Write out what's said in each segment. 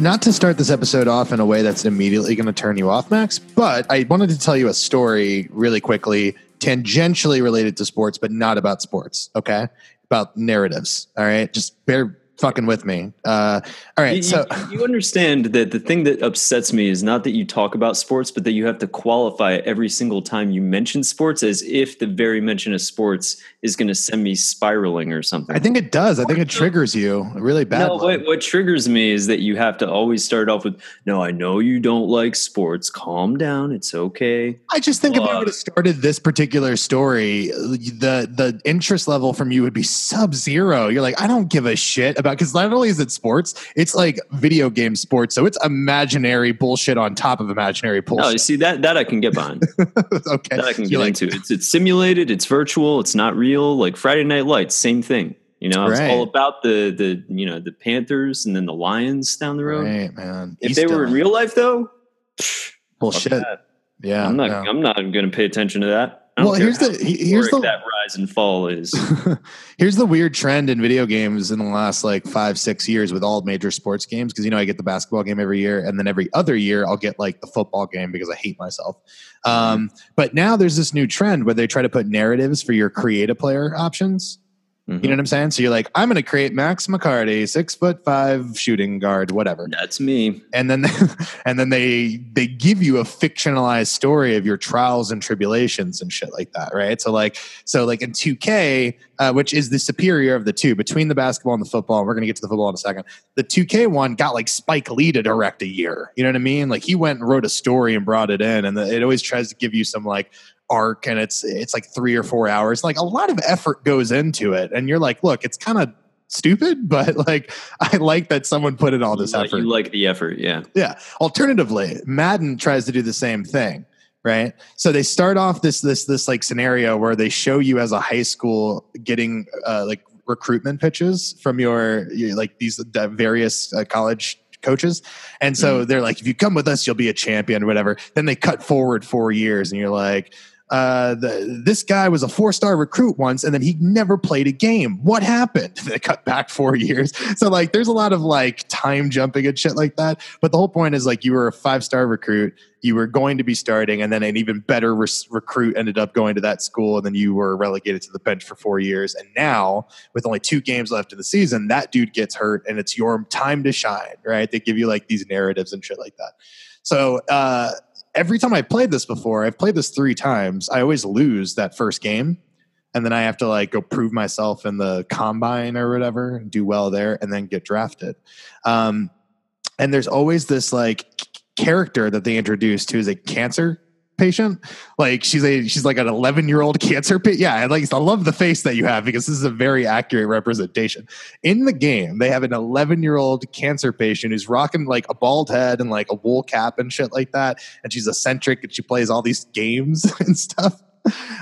Not to start this episode off in a way that's immediately going to turn you off, Max, but I wanted to tell you a story really quickly, tangentially related to sports, but not about sports. Okay, about narratives. All right, just bear fucking with me. Uh, all right, You, so you, you understand that the thing that upsets me is not that you talk about sports, but that you have to qualify every single time you mention sports as if the very mention of sports is going to send me spiraling or something. I think it does. I think it triggers you really bad. no, what, what triggers me is that you have to always start off with, "No, I know you don't like sports. Calm down. It's okay." I just think if I would have started this particular story, the the interest level from you would be sub zero. You're like, I don't give a shit about because not only is it sports, it's like video game sports, so it's imaginary bullshit on top of imaginary bullshit. No, you see that that I can get behind. okay, that I can get like, into. It's it's simulated. It's virtual. It's not real. Like Friday Night Lights, same thing. You know, it's Right. all about the the you know the Panthers and then the Lions down the road. Right, man. If East they were in real life, though, psh, bullshit, yeah. I'm not. no. I'm not going to pay attention to that. I Well, here's the- here's the- that rise and fall is. Here's the weird trend in video games in the last like five, six years with all major sports games. Cause you know, I get the basketball game every year, and then every other year I'll get like the football game because I hate myself. Um, but now there's this new trend where they try to put narratives for your create a player options. Mhm. You know what I'm saying? So you're like, I'm going to create Max McCarty, six foot five shooting guard, whatever. That's me. And then, and then they they give you a fictionalized story of your trials and tribulations and shit like that, right? So like, so like in 2K, uh, which is the superior of the two between the basketball and the football. And we're gonna get to the football in a second. The 2K one got like Spike Lee to direct a year. You know what I mean? Like he went and wrote a story and brought it in, and the, it always tries to give you some like arc and it's it's like three or four hours like a lot of effort goes into it and you're like look it's kind of stupid but like i like that someone put in all this you, like, effort you like the effort, yeah. yeah. Alternatively, Madden tries to do the same thing, right? So they start off this this this like scenario where they show you as a high school getting uh, like recruitment pitches from your, your like these various uh, college coaches and so they're like if you come with us you'll be a champion or whatever then they cut forward four years and you're like uh, the, this guy was a four star recruit once, and then he never played a game. What happened? They cut back four years. So like, there's a lot of like time jumping and shit like that. But the whole point is like, you were a five star recruit, you were going to be starting, and then an even better re- recruit ended up going to that school, and then you were relegated to the bench for four years. And now, with only two games left in the season, that dude gets hurt, and it's your time to shine. Right? They give you like these narratives and shit like that. So uh, every time I played this before, I've played this three times. I always lose that first game, and then I have to like go prove myself in the combine or whatever do well there, and then get drafted. Um, and there's always this like character that they introduced who is a cancer patient. Like she's a she's like an 11 year old cancer patient. Yeah, I like I love the face that you have because this is a very accurate representation. In the game, they have an 11 year old cancer patient who's rocking like a bald head and like a wool cap and shit like that, and she's eccentric and she plays all these games and stuff.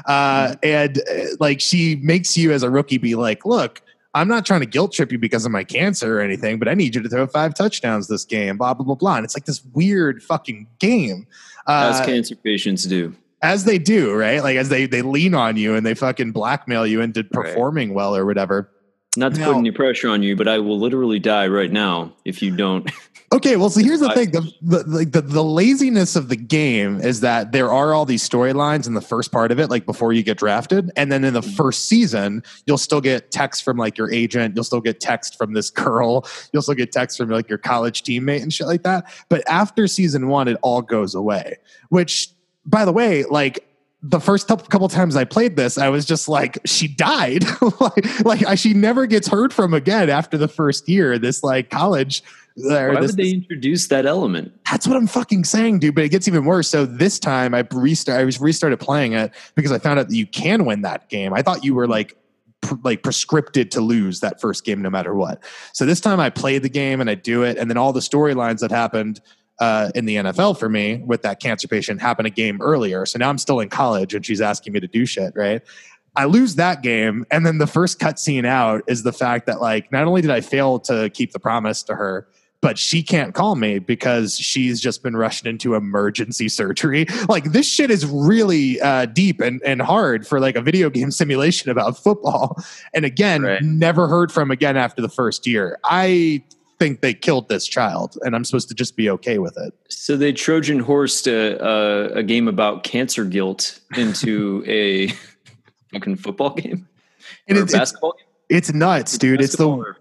Uh, and uh, like she makes you as a rookie be like, look. I'm not trying to guilt trip you because of my cancer or anything, but I need you to throw five touchdowns this game, blah, blah, blah, blah. And it's like this weird fucking game. As Uh, cancer patients do. as they do, right? Like as they they lean on you and they fucking blackmail you into Right. performing well or whatever. Not to now- put any pressure on you, but I will literally die right now if you don't. Okay, well, so here's the thing: the, the the, the laziness of the game is that there are all these storylines in the first part of it, like before you get drafted, and then in the mm-hmm. first season, you'll still get text from like your agent, you'll still get text from this girl, you'll still get text from like your college teammate and shit like that. But after season one, it all goes away. Which, by the way, like the first couple times I played this, I was just like, she died. like, like I, she never gets heard from again after the first year. This like college. Uh, or Why this- would they introduce that element? that's what I'm fucking saying, dude. But it gets even worse. So this time I restart. I was restarted playing it because I found out that you can win that game. I thought you were like pr- like prescripted to lose that first game no matter what. So this time I played the game and I do it, and then all the storylines that happened uh, in the NFL for me with that cancer patient happened a game earlier. So now I'm still in college and she's asking me to do shit, right? I lose that game, and then the first cutscene out is the fact that like not only did I fail to keep the promise to her, but she can't call me because she's just been rushed into emergency surgery. Like this shit is really uh, deep and, and hard for like a video game simulation about football. And again, Right. never heard from again after the first year. I think they killed this child, and I'm supposed to just be okay with it. So they Trojan horsed a, a, a game about cancer guilt into a fucking football game And it's, basketball game. it's, it's nuts, dude. It's the or?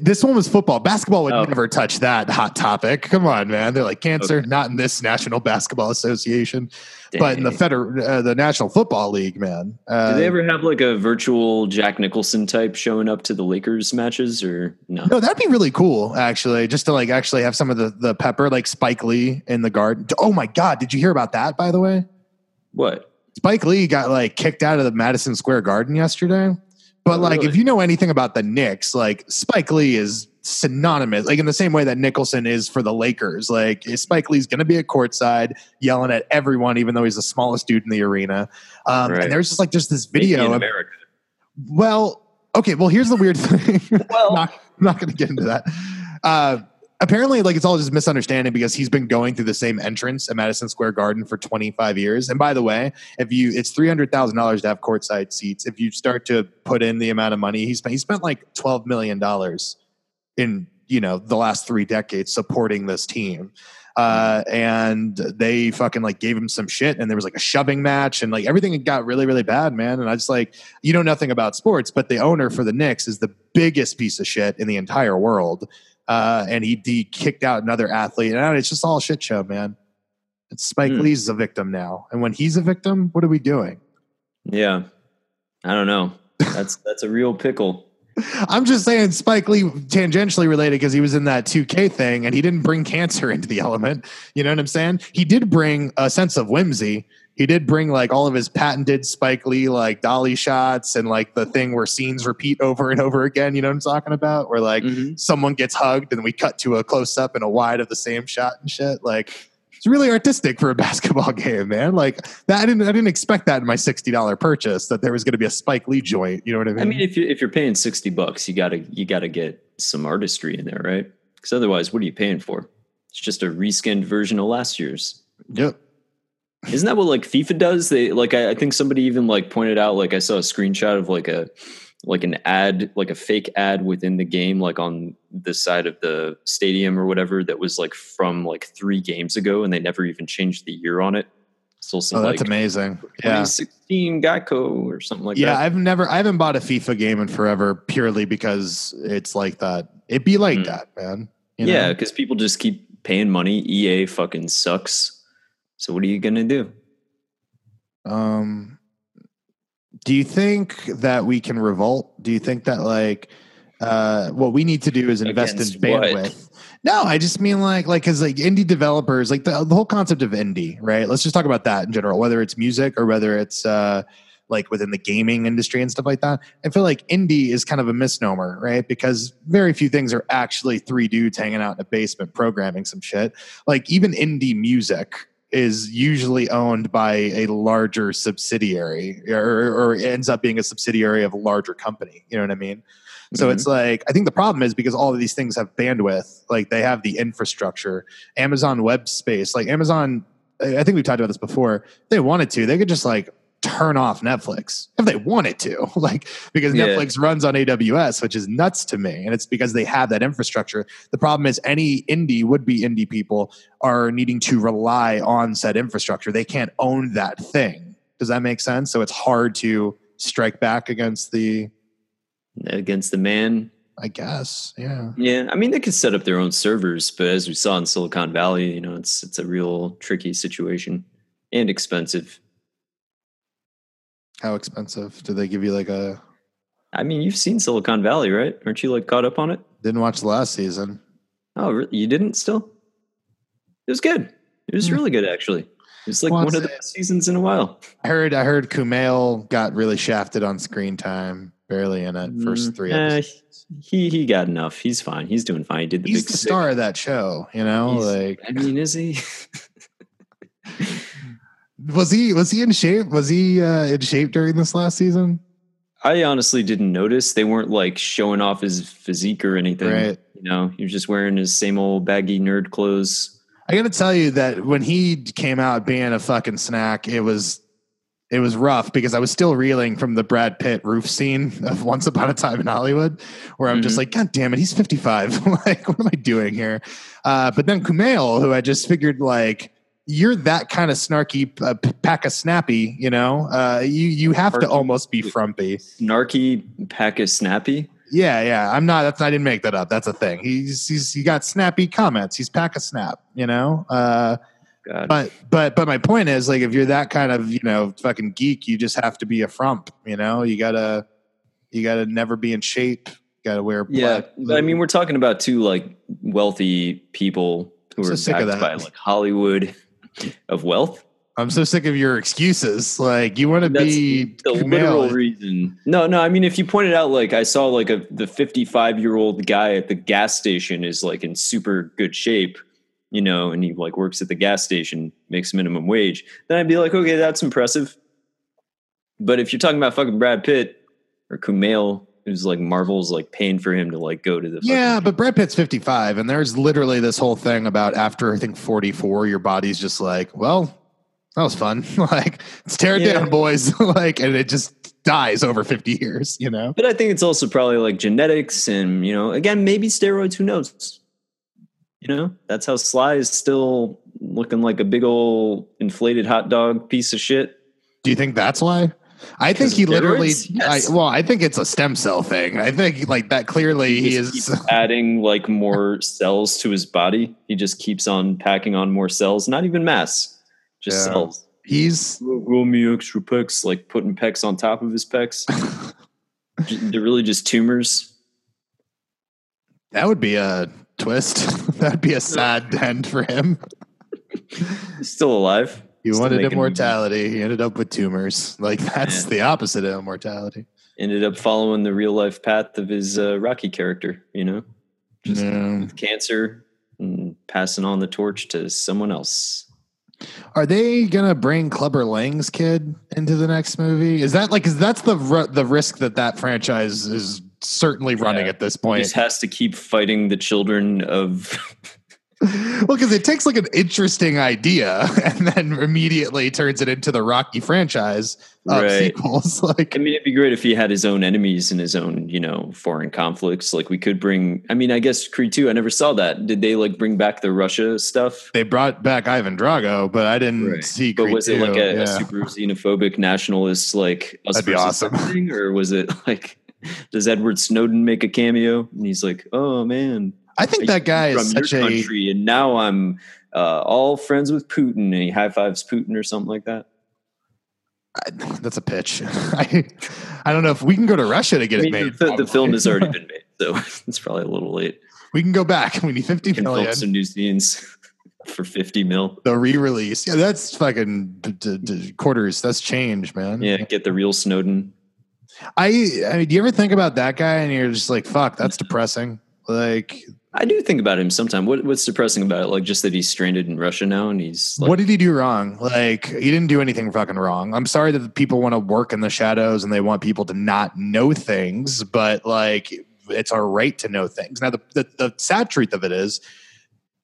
This one was football. Basketball would Oh. never touch that hot topic. Come on, man. They're like cancer, Okay. not in this National Basketball Association, but in the Dang. feder- uh, the National Football League, man. Uh, Do they ever have like a virtual Jack Nicholson type showing up to the Lakers matches or no? No, that'd be really cool, actually, just to like actually have some of the the pepper, like Spike Lee in the garden. Oh my God, did you hear about that? By the way, What? Spike Lee got like kicked out of the Madison Square Garden yesterday. But Oh, like, really? if you know anything about the Knicks, like Spike Lee is synonymous, like in the same way that Nicholson is for the Lakers. Like Spike Lee's going to be at courtside yelling at everyone, even though he's the smallest dude in the arena. Um, Right. And there's just like just this video. of- America. well, okay. Well, here's the weird thing. Well- not, I'm not going to get into that. Uh, apparently, like it's all just misunderstanding because he's been going through the same entrance at Madison Square Garden for 25 years. And by the way, if you, it's three hundred thousand dollars to have courtside seats. If you start to put in the amount of money he spent, he spent like 12 million dollars in you know the last three decades supporting this team uh and they fucking like gave him some shit and there was like a shoving match and like everything got really really bad man and i just like you know nothing about sports but the owner for the Knicks is the biggest piece of shit in the entire world uh and he, he kicked out another athlete and it's just all a shit show man it's Spike Hmm. Lee's a victim now and when he's a victim what are we doing Yeah. I don't know. That's that's a real pickle. I'm just saying Spike Lee tangentially related because he was in that 2K thing and he didn't bring cancer into the element. You know what I'm saying? He did bring a sense of whimsy. He did bring like all of his patented Spike Lee like dolly shots and like the thing where scenes repeat over and over again. You know what I'm talking about? Where like Mhm. someone gets hugged and we cut to a close up and a wide of the same shot and shit. Like it's really artistic for a basketball game, man. Like that, I didn't, I didn't expect that in my sixty dollar purchase that there was going to be a Spike Lee joint. You know what I mean? I mean, if you if you're paying sixty bucks, you gotta you gotta get some artistry in there, right? Because otherwise, what are you paying for? It's just a reskinned version of last year's. yep. Isn't that what like FIFA does? They like I, I think somebody even like pointed out like I saw a screenshot of like a like an ad like a fake ad within the game like on the side of the stadium or whatever that was like from like three games ago and they never even changed the year on it. Still some Oh, that's like amazing. Yeah. 2016 Geico or something like yeah, that. I've never, I haven't bought a FIFA game in forever purely because it's like that. It'd be like Mm. that, man. You yeah, because people just keep paying money. EA fucking sucks. So what are you gonna do? Um, do you think that we can revolt? Do you think that like uh, what we need to do is invest Against in what? bandwidth? No, I just mean like like because like indie developers, like the, the whole concept of indie, right? Let's just talk about that in general, whether it's music or whether it's uh, like within the gaming industry and stuff like that. I feel like indie is kind of a misnomer, right? Because very few things are actually three dudes hanging out in a basement programming some shit. Like even indie music is usually owned by a larger subsidiary or, or ends up being a subsidiary of a larger company. You know what I mean? So Mhm. it's like I think the problem is because all of these things have bandwidth, like they have the infrastructure. Amazon Web Space, like Amazon, I I think we've talked about this before. If they wanted to, they could just like turn off Netflix if they wanted to, like because Yeah. Netflix runs on AWS, which is nuts to me, and it's because they have that infrastructure. The problem is any indie would be indie people are needing to rely on said infrastructure. They can't own that thing. Does that make sense? So it's hard to strike back against the. against the man. I guess, yeah. Yeah, I mean they could set up their own servers, but as we saw in Silicon Valley, you know, it's it's a real tricky situation and expensive. How expensive? Do they give you like a? I mean, you've seen Silicon Valley, right? Aren't you like caught up on it? Didn't watch the last season. Oh, really? you didn't still? It was good. It was Hmm. really good, actually. It was like Well, one of the it's- best seasons in a while. I heard. I heard Kumail got really shafted on screen time. Barely in it. First Mm, three eh, he he got enough. He's fine. He's doing fine. He did the He's big the sick. star of that show. You know, He's- like I mean, is he? was he was he in shape? Was he uh, in shape during this last season? I honestly didn't notice. They weren't like showing off his physique or anything. Right. You know, he was just wearing his same old baggy nerd clothes. I got to tell you that when he came out being a fucking snack, it was it was rough because I was still reeling from the Brad Pitt roof scene of Once Upon a Time in Hollywood, where I'm just Mhm. like, God damn it, he's 55. like, what am I doing here? Uh, but then Kumail, who I just figured like, you're that kind of snarky uh, pack of snappy, you know. Uh, you you have to almost be frumpy. Snarky pack of snappy. Yeah, yeah. I'm not. That's I didn't make that up. That's a thing. He's he's he got snappy comments. He's pack a snap. You know. Uh, God. but but but my point is like if you're that kind of you know fucking geek, you just have to be a frump. You know. You gotta you gotta never be in shape. Gotta wear. yeah, black- I mean, we're talking about two like wealthy people who So are sick of backed that. by like Hollywood of wealth. I'm so sick of your excuses. Like you want to be the Kumail. literal reason. No, no. I mean, if you pointed out, like I saw, like a the fifty five year old guy at the gas station is like in super good shape, you know, and he like works at the gas station, makes minimum wage. Then I'd be like, okay, that's impressive. But if you're talking about fucking Brad Pitt or Kumail, who's like Marvel's like paying for him to like go to the Yeah, but Brad Pitt's 55, and there's literally this whole thing about after I think 44, your body's just like, well, that was fun. like, let's tear it Yeah. down, boys. like, and it just dies over 50 years, you know? But I think it's also probably like genetics and, you know, again, maybe steroids, who knows? You know, that's how Sly is still looking like a big old inflated hot dog piece of shit. Do you think that's why? I think he literally. Yes. I, well, I think it's a stem cell thing. I think like that clearly he just is. adding like more cells to his body. He just keeps on packing on more cells, not even mass, just Yeah. cells. He's grow me extra pecs, like putting pecs on top of his pecs. They're really just tumors. that would be a twist. That'd be a sad end for him. He's still alive. He Still wanted immortality. He ended up with tumors. Like that's Yeah. the opposite of immortality. ended up following the real life path of his uh, Rocky character, you know, just Yeah. cancer and passing on the torch to someone else. Are they gonna bring Clubber Lang's kid into the next movie? Is that like is that's the the risk that that franchise is certainly running Yeah. at this He point? just has to keep fighting the children of. well, because it takes like an interesting idea and then immediately turns it into the Rocky franchise of Right. sequels. Like, I mean, it'd be great if he had his own enemies and his own, you know, foreign conflicts. Like we could bring. I mean, I guess Creed two. I never saw that. Did they like bring back the Russia stuff? they brought back Ivan Drago, but I didn't Right. see. But Creed was it like 2. a, a Yeah. super xenophobic nationalist like us That'd be awesome. thing, or was it like does Edward Snowden make a cameo and he's like, oh man, I think that guy is from such your a. country, and now I'm uh, all friends with Putin, and he high fives Putin or something like that. I- that's a pitch. I, I don't know if we can go to Russia to get I it made. the, the film has already been made, so it's probably a little late. We can go back. We need fifty You can film some new scenes for fifty mil. The re-release. Yeah, that's fucking d- d- d- quarters. That's change, man. Yeah, get the real Snowden. I, I mean, do you ever think about that guy and you're just like, fuck, that's depressing. Like, I do think about him sometimes. What, what's depressing about it? Like just that he's stranded in Russia now, and he's like, what did he do wrong? Like, he didn't do anything fucking wrong. I'm sorry that people want to work in the shadows and they want people to not know things, but like, it's our right to know things. Now, the, the, the sad truth of it is,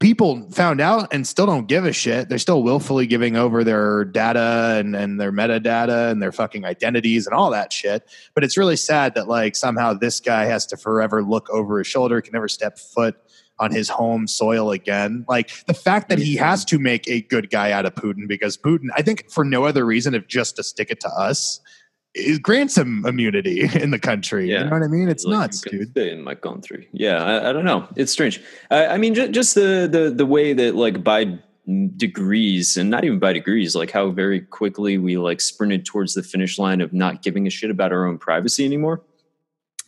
people found out and still don't give a shit. They're still willfully giving over their data and, and their metadata and their fucking identities and all that shit. But it's really sad that like somehow this guy has to forever look over his shoulder, can never step foot on his home soil again. Like the fact that he has to make a good guy out of Putin because Putin, I think for no other reason, if just to stick it to us, it grants him immunity in the country. Yeah. You know what I mean? It's like, nuts, dude. in my country. Yeah, I, I don't know. It's strange. I, I mean, ju- just the the the way that like by degrees and not even by degrees, like how very quickly we like sprinted towards the finish line of not giving a shit about our own privacy anymore.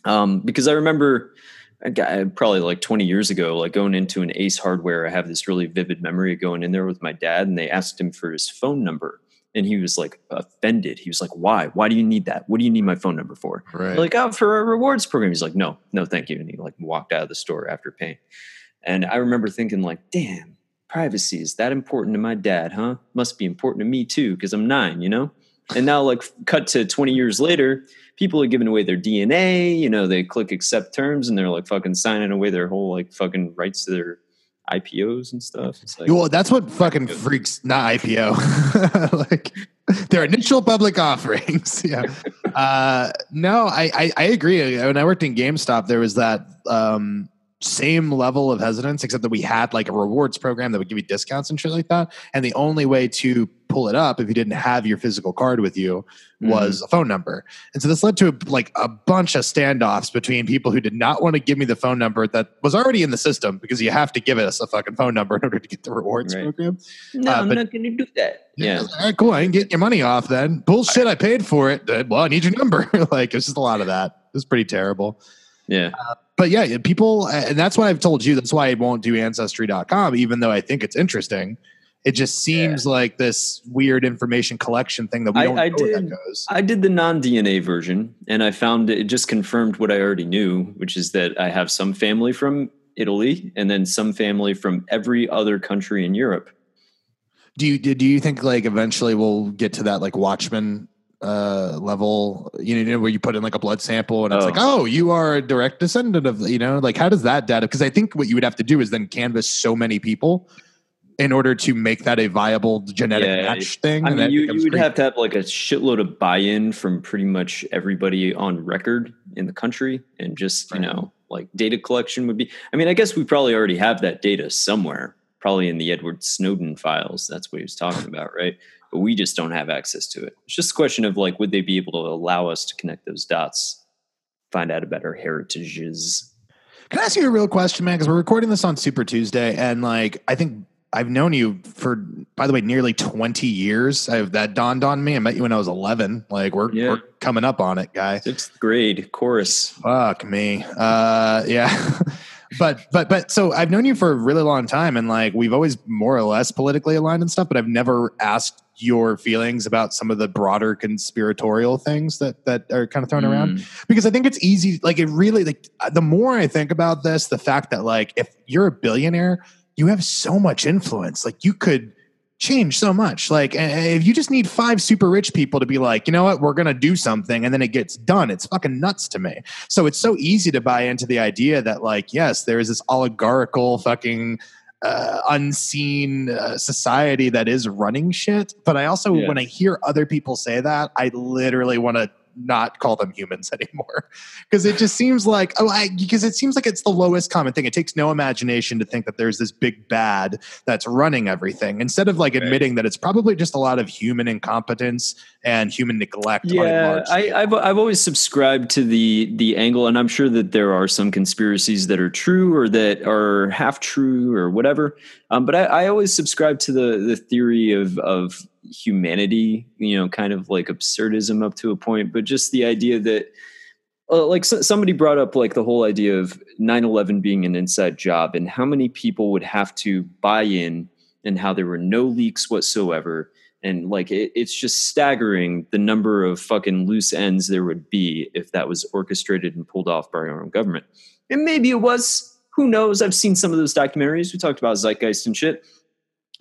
Um, because I remember a guy probably like 20 years ago, like going into an Ace Hardware, I have this really vivid memory of going in there with my dad, and they asked him for his phone number. And he was like offended. He was like, "Why? Why do you need that? What do you need my phone number for?" Right. like oh for a rewards program he's like no no thank you and he like walked out of the store after paying and i remember thinking like damn privacy is that important to my dad huh must be important to me too because i'm nine you know and now like cut to 20 years later people are giving away their dna you know they click accept terms and they're like fucking signing away their whole like fucking rights to their IPOs and stuff. It's like, well, that's what fucking freaks. Not IPO, like their initial public offerings. yeah. Uh, no, I, I I agree. When I worked in GameStop, there was that um, same level of hesitance, except that we had like a rewards program that would give you discounts and shit like that. And the only way to pull it up if you didn't have your physical card with you was Mm-hmm. a phone number. And so this led to like a bunch of standoffs between people who did not want to give me the phone number that was already in the system because you have to give us a fucking phone number in order to get the rewards Right. program. no, uh, I'm but- not going to do that. I Yeah. was like, All right, cool. I ain't getting your money off then. Bullshit. I paid for it. Uh, Well, I need your number. like it's just a lot of that. It was pretty terrible Yeah. but yeah, people, and that's why I've told you. That's why I won't do ancestry.com, even though I think it's interesting. It just seems like this weird information collection thing that we don't I know where that did- goes. I did the non DNA version and I found it just confirmed what I already knew, which is that I have some family from Italy and then some family from every other country in Europe. Do you do you think like eventually we'll get to that like Watchmen uh level you know where you put in like a blood sample and it's Oh. like oh you are a direct descendant of you know like how does that data because i think what you would have to do is then canvass so many people in order to make that a viable genetic Yeah, match thing I mean, you, you would crazy. have to have like a shitload of buy in from pretty much everybody on record in the country. And just, you know, like data collection would be. I mean, I guess we probably already have that data somewhere, probably in the Edward Snowden files. That's what he was talking about, right? But we just don't have access to it. It's just a question of like, would they be able to allow us to connect those dots, find out about our heritages? Can I ask you a real question, man? Because we're recording this on Super Tuesday, and like I think I've known you for, by the way, nearly twenty years. I've that dawned on me. I met you when I was eleven. Like we're Yeah. we're coming up on it, guy. Sixth grade chorus. Fuck me. Uh, yeah. but but but so I've known you for a really long time, and like we've always more or less politically aligned and stuff. But I've never asked your feelings about some of the broader conspiratorial things that that are kind of thrown around Mm. because I think it's easy. Like it really, like the more I think about this, the fact that like if you're a billionaire, you have so much influence. Like you could change so much. Like if you just need five super rich people to be like, you know what, we're gonna do something, and then it gets done. It's fucking nuts to me. So it's so easy to buy into the idea that like, yes, there is this oligarchical fucking. Uh, unseen uh, society that is running shit, but I also, Yeah. when I hear other people say that, I literally want to not call them humans anymore because it just seems like oh I because it seems like it's the lowest common thing it takes no imagination to think that there's this big bad that's running everything instead of like Right. admitting that it's probably just a lot of human incompetence and human neglect Yeah, I, I've, I've always subscribed to the the angle, and I'm sure that there are some conspiracies that are true or that are half true or whatever. Um, but I, I always subscribe to the the theory of of humanity, you know, kind of like absurdism up to a point, but just the idea that. Uh, like so, somebody brought up like the whole idea of 9-11 being an inside job and how many people would have to buy in and how there were no leaks whatsoever. And like it, it's just staggering the number of fucking loose ends there would be if that was orchestrated and pulled off by our own government. And maybe it was. Who knows? I've seen some of those documentaries. We talked about zeitgeist and shit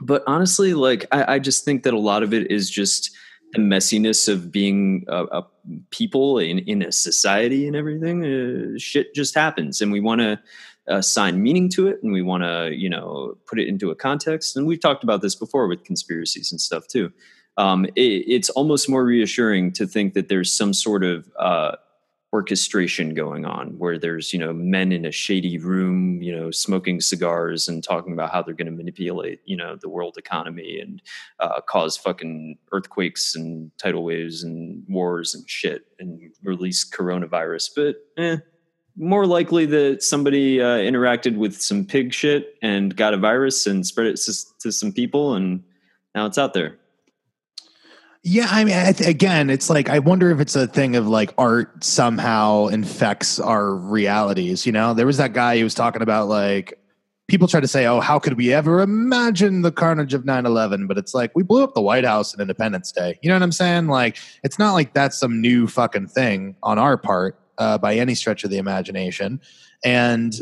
but honestly like i, I just think that a lot of it is just the messiness of being a, a people in, in a society and everything. Uh, shit just happens and we want to assign meaning to it and we want to you know put it into a context. And we've talked about this before with conspiracies and stuff too. Um, it, it's almost more reassuring to think that there's some sort of uh, orchestration going on where there's you know men in a shady room you know smoking cigars and talking about how they're going to manipulate you know the world economy and uh, cause fucking earthquakes and tidal waves and wars and shit and release coronavirus. But eh, more likely that somebody uh, interacted with some pig shit and got a virus and spread it to, to some people and now it's out there Yeah, I mean, I th- again, it's like I wonder if it's a thing of like art somehow infects our realities. You know, there was that guy who was talking about like people try to say, "Oh, how could we ever imagine the carnage of 9/11?" But it's like we blew up the White House on Independence Day. You know what I'm saying? Like, it's not like that's some new fucking thing on our part uh, by any stretch of the imagination. And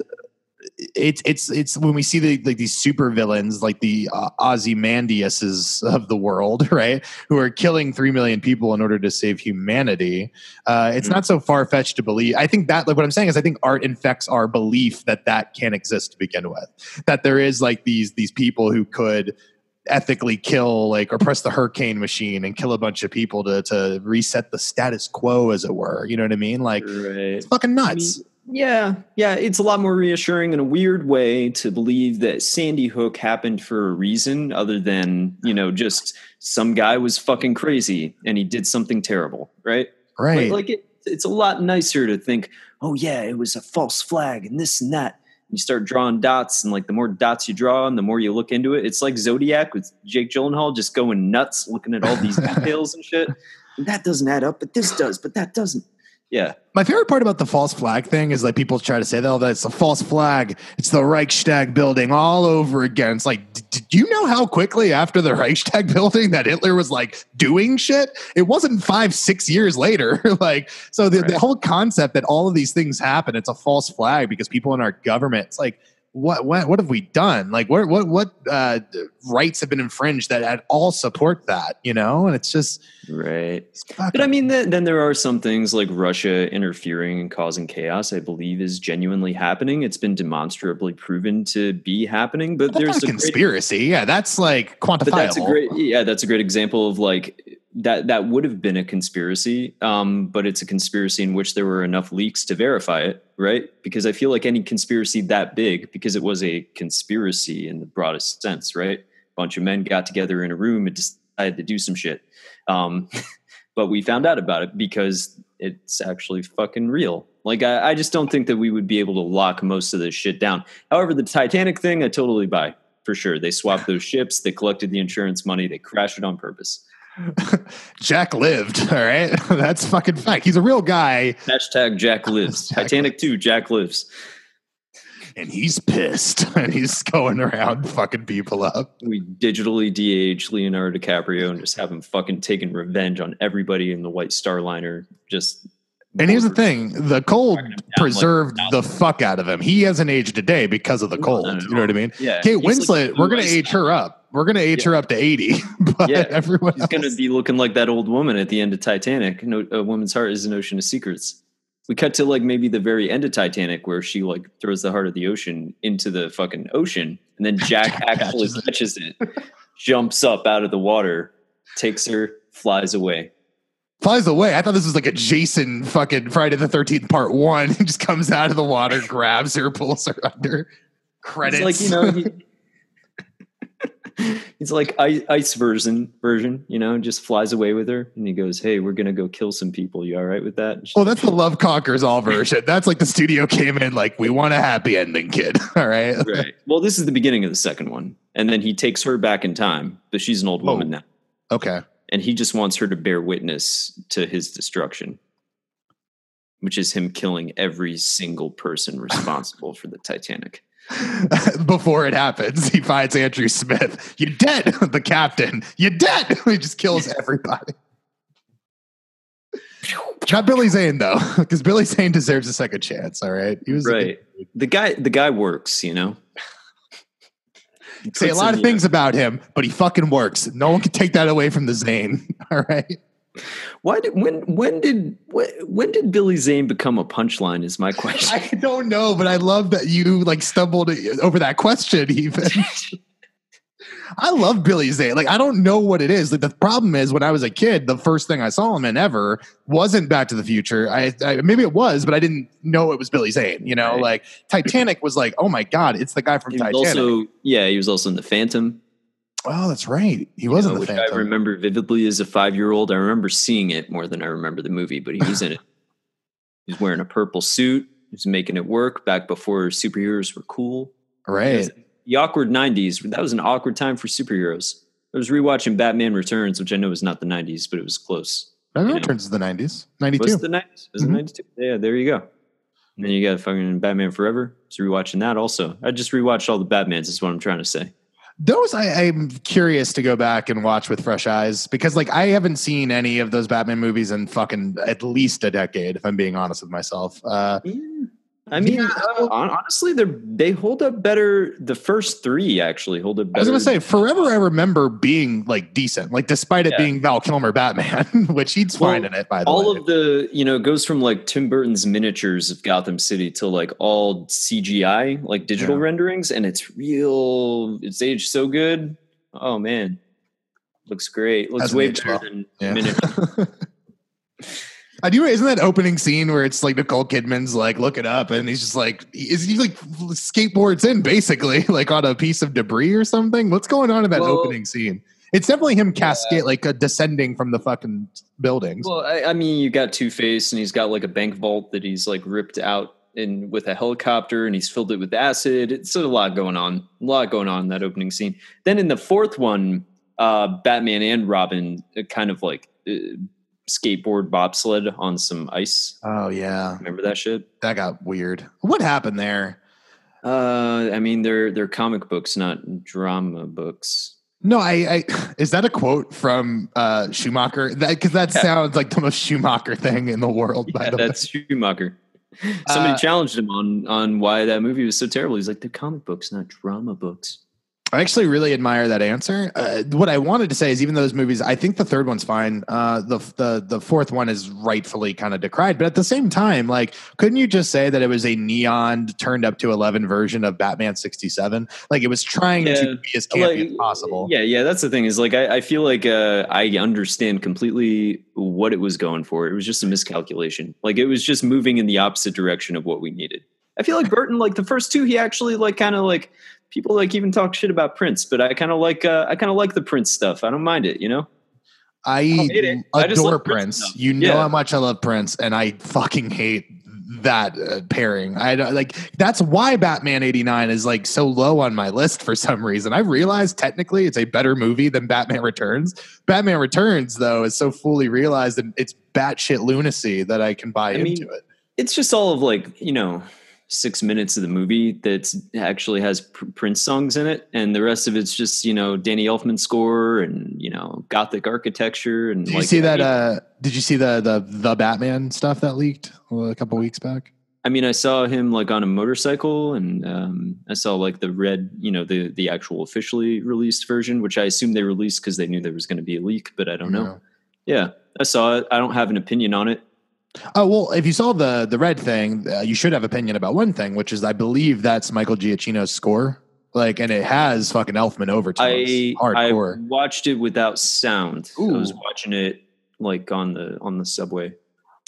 it's it's it's when we see the like these super villains like the uh, Ozymandiases of the world, right? Who are killing three million people in order to save humanity. Uh, it's mm-hmm. not so far fetched to believe. I think that like what I'm saying is I think art infects our belief that that can exist to begin with. That there is like these these people who could ethically kill like or press the hurricane machine and kill a bunch of people to to reset the status quo as it were you know what i mean like right. it's fucking nuts I mean, yeah, yeah, it's a lot more reassuring in a weird way to believe that Sandy Hook happened for a reason other than, you know, just some guy was fucking crazy and he did something terrible, right? Right. Like, like it, it's a lot nicer to think, oh yeah, it was a false flag and this and that. And you start drawing dots, and like the more dots you draw, and the more you look into it, it's like Zodiac with Jake Gyllenhaal just going nuts, looking at all these details and shit. And that doesn't add up, but this does, but that doesn't. Yeah. My favorite part about the false flag thing is like people try to say, oh, that's a false flag. It's the Reichstag building all over again. It's like, did you know how quickly after the Reichstag building that Hitler was like doing shit? It wasn't five, six years later. like, so the, right. the whole concept that all of these things happen, it's a false flag because people in our government, it's like, what what what have we done? Like what what what uh, rights have been infringed that at all support that? You know, and it's just right. It's but I mean, then, then there are some things like Russia interfering and causing chaos. I believe is genuinely happening. It's been demonstrably proven to be happening. But, there's a conspiracy. Great, yeah, that's like quantifiable. That's a great. Yeah, that's a great example of like that that would have been a conspiracy um, but it's a conspiracy in which there were enough leaks to verify it right? Because i feel like any conspiracy that big because it was a conspiracy in the broadest sense right? A bunch of men got together in a room and decided to do some shit um, but we found out about it because it's actually fucking real. Like I, I just don't think that we would be able to lock most of this shit down. However the titanic thing i totally buy for sure. They swapped those ships they collected the insurance money they crashed it on purpose Jack lived. All right. That's fucking fact. He's a real guy. Hashtag Jack lives. Jack Titanic lives. 2, Jack lives. And he's pissed and he's going around fucking people up. We digitally de-age Leonardo DiCaprio and just have him fucking taking revenge on everybody in the White Star Liner. Just and here's the thing: the cold preserved like the fuck out of him. He hasn't aged a day because of the cold. You know what I mean? Yeah. Kate Winslet, like we're gonna age her up. We're gonna age yeah. her up to eighty. But yeah. everyone is gonna be looking like that old woman at the end of Titanic. No, a woman's heart is an ocean of secrets. We cut to like maybe the very end of Titanic where she like throws the heart of the ocean into the fucking ocean, and then Jack, Jack actually catches it, jumps up out of the water, takes her, flies away flies away. I thought this was like a Jason fucking Friday the Thirteenth Part One. He just comes out of the water, grabs her, pulls her under. Credits. It's like you know. He, He's like ice version version, you know, just flies away with her, and he goes, "Hey, we're gonna go kill some people. You all right with that?" Oh, that's the love conquers all version. That's like the studio came in like, "We want a happy ending, kid." All right, right. Well, this is the beginning of the second one, and then he takes her back in time, but she's an old woman oh, now. Okay, and he just wants her to bear witness to his destruction, which is him killing every single person responsible for the Titanic. Before it happens, he finds Andrew Smith. You're dead, the captain. You're dead. he just kills everybody. Not Billy Zane though, because Billy Zane deserves a second chance. All right, he was right. The guy, the guy works. You know, say a lot of things about him, but he fucking works. No one can take that away from the Zane. All right. Why did when when did when did Billy Zane become a punchline? Is my question. I don't know, but I love that you like stumbled over that question. Even I love Billy Zane. Like I don't know what it is. Like the problem is when I was a kid, the first thing I saw him in ever wasn't Back to the Future. I, I maybe it was, but I didn't know it was Billy Zane. You know, right. like Titanic was like, oh my god, it's the guy from Titanic. Also, yeah, he was also in the Phantom. Oh, that's right. He was in the Phantom. I remember vividly as a five year old. I remember seeing it more than I remember the movie, but he was in it. He's wearing a purple suit. He's making it work back before superheroes were cool. Right the awkward 90s. That was an awkward time for superheroes. I was rewatching Batman Returns, which I know is not the 90s, but it was close. Batman Returns is the 90s. 92. Was the 90s? Was mm-hmm. 92? Yeah, there you go. And then you got fucking Batman Forever. So rewatching that also. I just rewatched all the Batmans, is what I'm trying to say. Those I, I'm curious to go back and watch with fresh eyes because like I haven't seen any of those Batman movies in fucking at least a decade, if I'm being honest with myself. Uh, I mean, uh, honestly, they they hold up better. The first three actually hold up better. I was gonna say, forever I remember being like decent, like despite it yeah. being Val Kilmer Batman, which he's well, fine in it. By the all way, of the you know goes from like Tim Burton's miniatures of Gotham City to like all CGI, like digital yeah. renderings, and it's real. It's aged so good. Oh man, looks great. Looks way better well. than yeah. miniatures. I do. Isn't that opening scene where it's like Nicole Kidman's like, look it up, and he's just like, is he like skateboards in basically like on a piece of debris or something? What's going on in that well, opening scene? It's definitely him cascade yeah. like uh, descending from the fucking buildings. Well, I, I mean, you got Two Face, and he's got like a bank vault that he's like ripped out in with a helicopter, and he's filled it with acid. It's a lot going on, a lot going on in that opening scene. Then in the fourth one, uh, Batman and Robin uh, kind of like. Uh, skateboard bobsled on some ice. Oh yeah, remember that shit? That got weird. What happened there? Uh, I mean, they're they're comic books, not drama books. No, I, I is that a quote from uh, Schumacher? That because that yeah. sounds like the most Schumacher thing in the world. Yeah, that's way. Schumacher. Somebody uh, challenged him on on why that movie was so terrible. He's like, they're comic books, not drama books. I actually really admire that answer. Uh, what I wanted to say is, even those movies, I think the third one's fine. Uh, the the the fourth one is rightfully kind of decried, but at the same time, like, couldn't you just say that it was a neon turned up to eleven version of Batman sixty seven? Like, it was trying yeah. to be as campy like, as possible. Yeah, yeah. That's the thing is, like, I, I feel like uh, I understand completely what it was going for. It was just a miscalculation. Like, it was just moving in the opposite direction of what we needed. I feel like Burton, like the first two, he actually like kind of like people like even talk shit about Prince, but I kind of like uh, I kind of like the Prince stuff. I don't mind it, you know. I, I adore Prince. Prince you know yeah. how much I love Prince, and I fucking hate that uh, pairing. I like that's why Batman 89 is like so low on my list for some reason. I realize technically it's a better movie than Batman Returns. Batman Returns though is so fully realized and it's batshit lunacy that I can buy I into mean, it. It's just all of like, you know, six minutes of the movie that actually has Prince songs in it, and the rest of it's just you know Danny Elfman score and you know gothic architecture. And did like, you see that? Uh, did you see the the the Batman stuff that leaked a couple weeks back? I mean, I saw him like on a motorcycle, and um, I saw like the red, you know, the the actual officially released version, which I assume they released because they knew there was going to be a leak, but I don't know. Yeah, I saw it. I don't have an opinion on it. Oh well, if you saw the the red thing, uh, you should have opinion about one thing, which is I believe that's Michael Giacchino's score. Like, and it has fucking Elfman over to I, hardcore. I watched it without sound. Ooh. I was watching it like on the on the subway.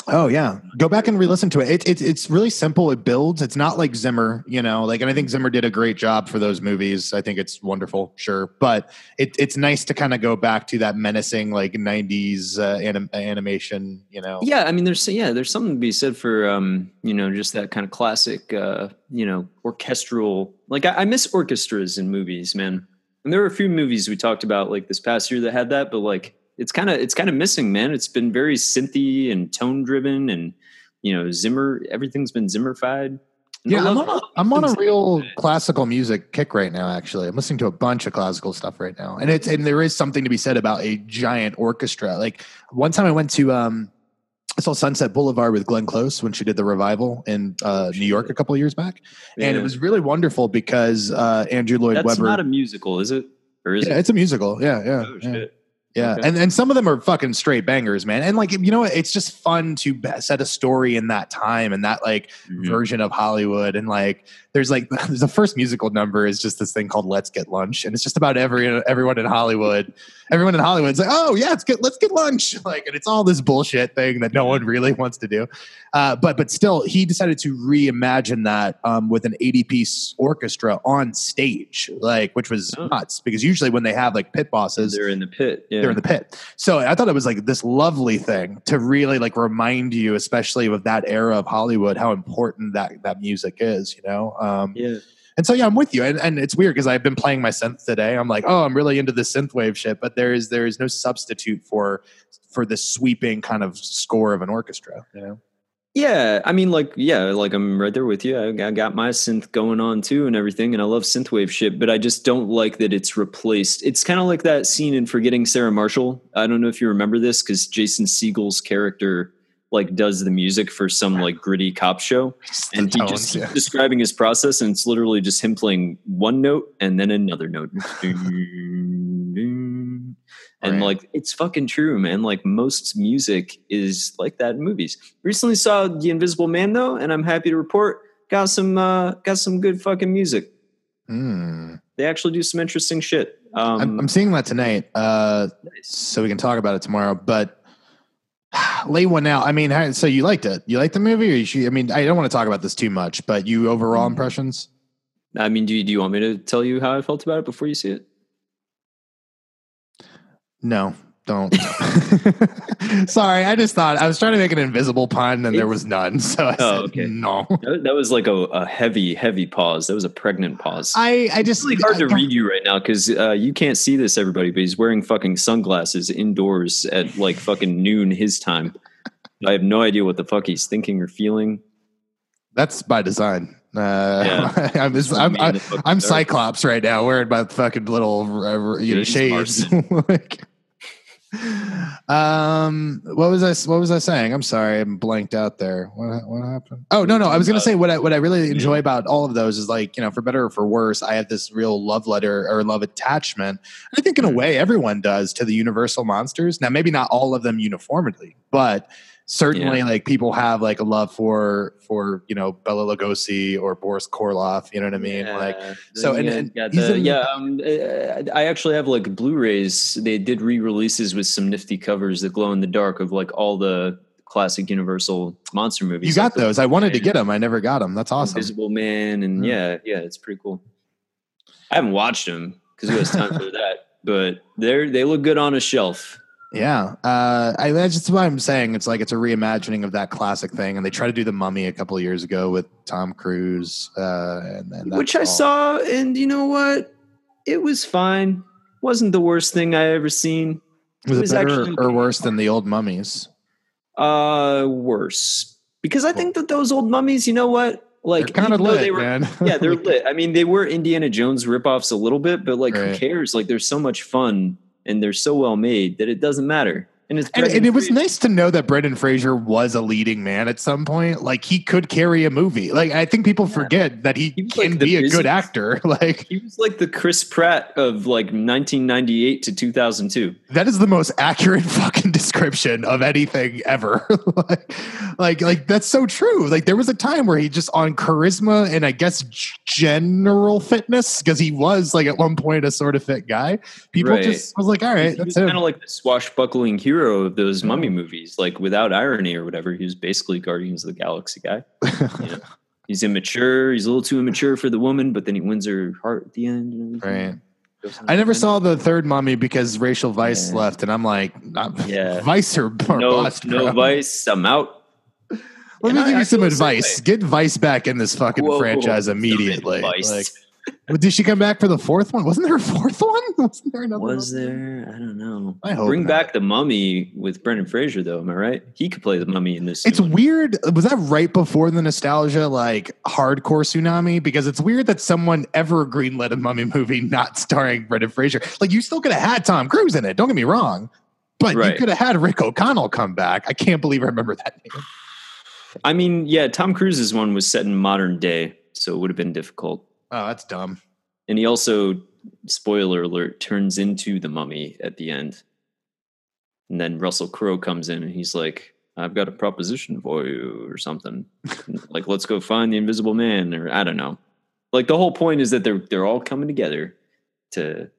Oh yeah, go back and re-listen to it. It's it, it's really simple. It builds. It's not like Zimmer, you know. Like, and I think Zimmer did a great job for those movies. I think it's wonderful, sure, but it, it's nice to kind of go back to that menacing like '90s uh, anim- animation, you know. Yeah, I mean, there's yeah, there's something to be said for um, you know, just that kind of classic, uh, you know, orchestral. Like, I, I miss orchestras in movies, man. And there were a few movies we talked about like this past year that had that, but like it's kind of it's kind of missing, man. It's been very synthy and tone driven, and you know Zimmer. Everything's been Zimmerfied. Yeah, I'm on, a, I'm on a real classical music kick right now. Actually, I'm listening to a bunch of classical stuff right now, and it's and there is something to be said about a giant orchestra. Like one time, I went to um, I saw Sunset Boulevard with Glenn Close when she did the revival in uh, New York a couple of years back, yeah. and it was really wonderful because uh, Andrew Lloyd That's Webber. not a musical, is it? Or is yeah, it? It's a musical. Yeah, yeah. Oh, yeah. Yeah, okay. and and some of them are fucking straight bangers, man. And like you know, it's just fun to set a story in that time and that like mm-hmm. version of Hollywood. And like, there's like the first musical number is just this thing called "Let's Get Lunch," and it's just about every everyone in Hollywood. Everyone in Hollywood's like, "Oh yeah, let's get let's get lunch." Like, and it's all this bullshit thing that no one really wants to do. Uh, but but still, he decided to reimagine that um, with an 80 piece orchestra on stage, like which was oh. nuts because usually when they have like pit bosses, they're in the pit. Yeah. They're in the pit. So I thought it was like this lovely thing to really like remind you, especially with that era of Hollywood, how important that that music is. You know. Um, yeah. And so yeah, I'm with you, and, and it's weird because I've been playing my synth today. I'm like, oh, I'm really into the synth wave shit, but there is there is no substitute for for the sweeping kind of score of an orchestra. You know. Yeah, I mean, like, yeah, like I'm right there with you. I, I, got my synth going on too and everything, and I love synthwave shit. But I just don't like that it's replaced. It's kind of like that scene in Forgetting Sarah Marshall. I don't know if you remember this because Jason Segel's character like does the music for some like gritty cop show, and he tones, just yeah. describing his process, and it's literally just him playing one note and then another note. And Right. like it's fucking true, man. Like most music is like that in movies. Recently saw The Invisible Man though, and I'm happy to report got some uh got some good fucking music. Hmm. They actually do some interesting shit. Um I'm, I'm seeing that tonight, uh, nice. so we can talk about it tomorrow. But lay one out. I mean, so you liked it? You liked the movie? Or you should, I mean, I don't want to talk about this too much, but you overall Mm. impressions? I mean, do you, do you want me to tell you how I felt about it before you see it? No, don't. Sorry, I just thought I was trying to make an invisible pun and there was none. So I Oh, said okay. no. That, was like a, a heavy, heavy pause. That was a pregnant pause. I I just it's really hard to I- read you right now because uh, you can't see this, everybody, but he's wearing fucking sunglasses indoors at like fucking noon his time. I have no idea what the fuck he's thinking or feeling. That's by design. Uh, Yeah. I'm, Just I'm, I'm, I'm. Cyclops right now, wearing my fucking little uh, you know shades. Like- um, what was I? What was I saying? I'm sorry, I'm blanked out there. What what happened? Oh no, no, I was gonna say what I what I really enjoy about all of those is like you know, for better or for worse, I have this real love letter or love attachment. I think in a Mm. way everyone does to the Universal monsters. Now, maybe not all of them uniformly, but certainly like people have like a love for for you know Bela Lugosi or Boris Karloff. You know what I mean? Like so, and- yeah, and he's the- yeah, um, uh, I actually have like Blu-rays. They did re-releases with some nifty covers that glow in the dark of like all the classic Universal monster movies. you got like those. I wanted to get them. I never got them. That's awesome. Invisible Man, and Mm. yeah, yeah, it's pretty cool. I haven't watched them because who has time for that? But they're they look good on a shelf. Yeah, uh, I, that's just what I'm saying. It's like it's a reimagining of that classic thing, and they tried to do the Mummy a couple of years ago with Tom Cruise, uh, and then that's which I all. saw, and you know what? It was fine. wasn't the worst thing I ever seen. Was it it, better actually- or worse than the old mummies? Uh, worse because I think that those old mummies, you know what? Like kind of lit, they were, man. yeah, they're lit. I mean, they were Indiana Jones ripoffs a little bit, but like, who cares? Like, they're so much fun and they're so well made that it doesn't matter. And it's And, and it was nice to know that Brendan Fraser was a leading man at some point. Like he could carry a movie. Like I think people Yeah. forget that he, He can like be a good actor. Like He was like the Chris Pratt of like 1998 to 2002. that is the most accurate fucking description of anything ever. like, like, like that's so true. Like there was a time where he just on charisma and I guess general fitness because he was like at one point a sort of fit guy. People Right. just was like, all right, he that's kind of like the swashbuckling hero of those mummy movies, like without irony or whatever. He was basically Guardians of the Galaxy guy. you know? He's immature. He's a little too immature for the woman, but then he wins her heart at the end. Right. I never saw the third mummy because Rachel Weisz Yeah. left, and I'm like, not, Yeah. Weisz or, or no, bust, no vice. I'm out. Let And me I- give I you some feel the same advice. Get Weisz back in this fucking Whoa, franchise some immediately. Like, did she come back for the fourth one? Wasn't there a fourth one? Wasn't there another? Was one? there? I don't know. I hope Bring not. back the mummy with Brendan Fraser, though. Am I right? He could play the mummy in this. It's one. weird. Was that right before the nostalgia, like hardcore tsunami? Because it's weird that someone ever greenlit a mummy movie not starring Brendan Fraser. Like you still could have had Tom Cruise in it. Don't get me wrong, but you could have had Rick O'Connell come back. I can't believe I remember that name. I mean, yeah, Tom Cruise's one was set in modern day, so it would have been difficult. Oh, that's dumb. And he also, spoiler alert, turns into the mummy at the end. And then Russell Crowe comes in and he's like, I've got a proposition for you or something. like, let's go find the invisible man, or I don't know. Like the whole point is that they're they're all coming together to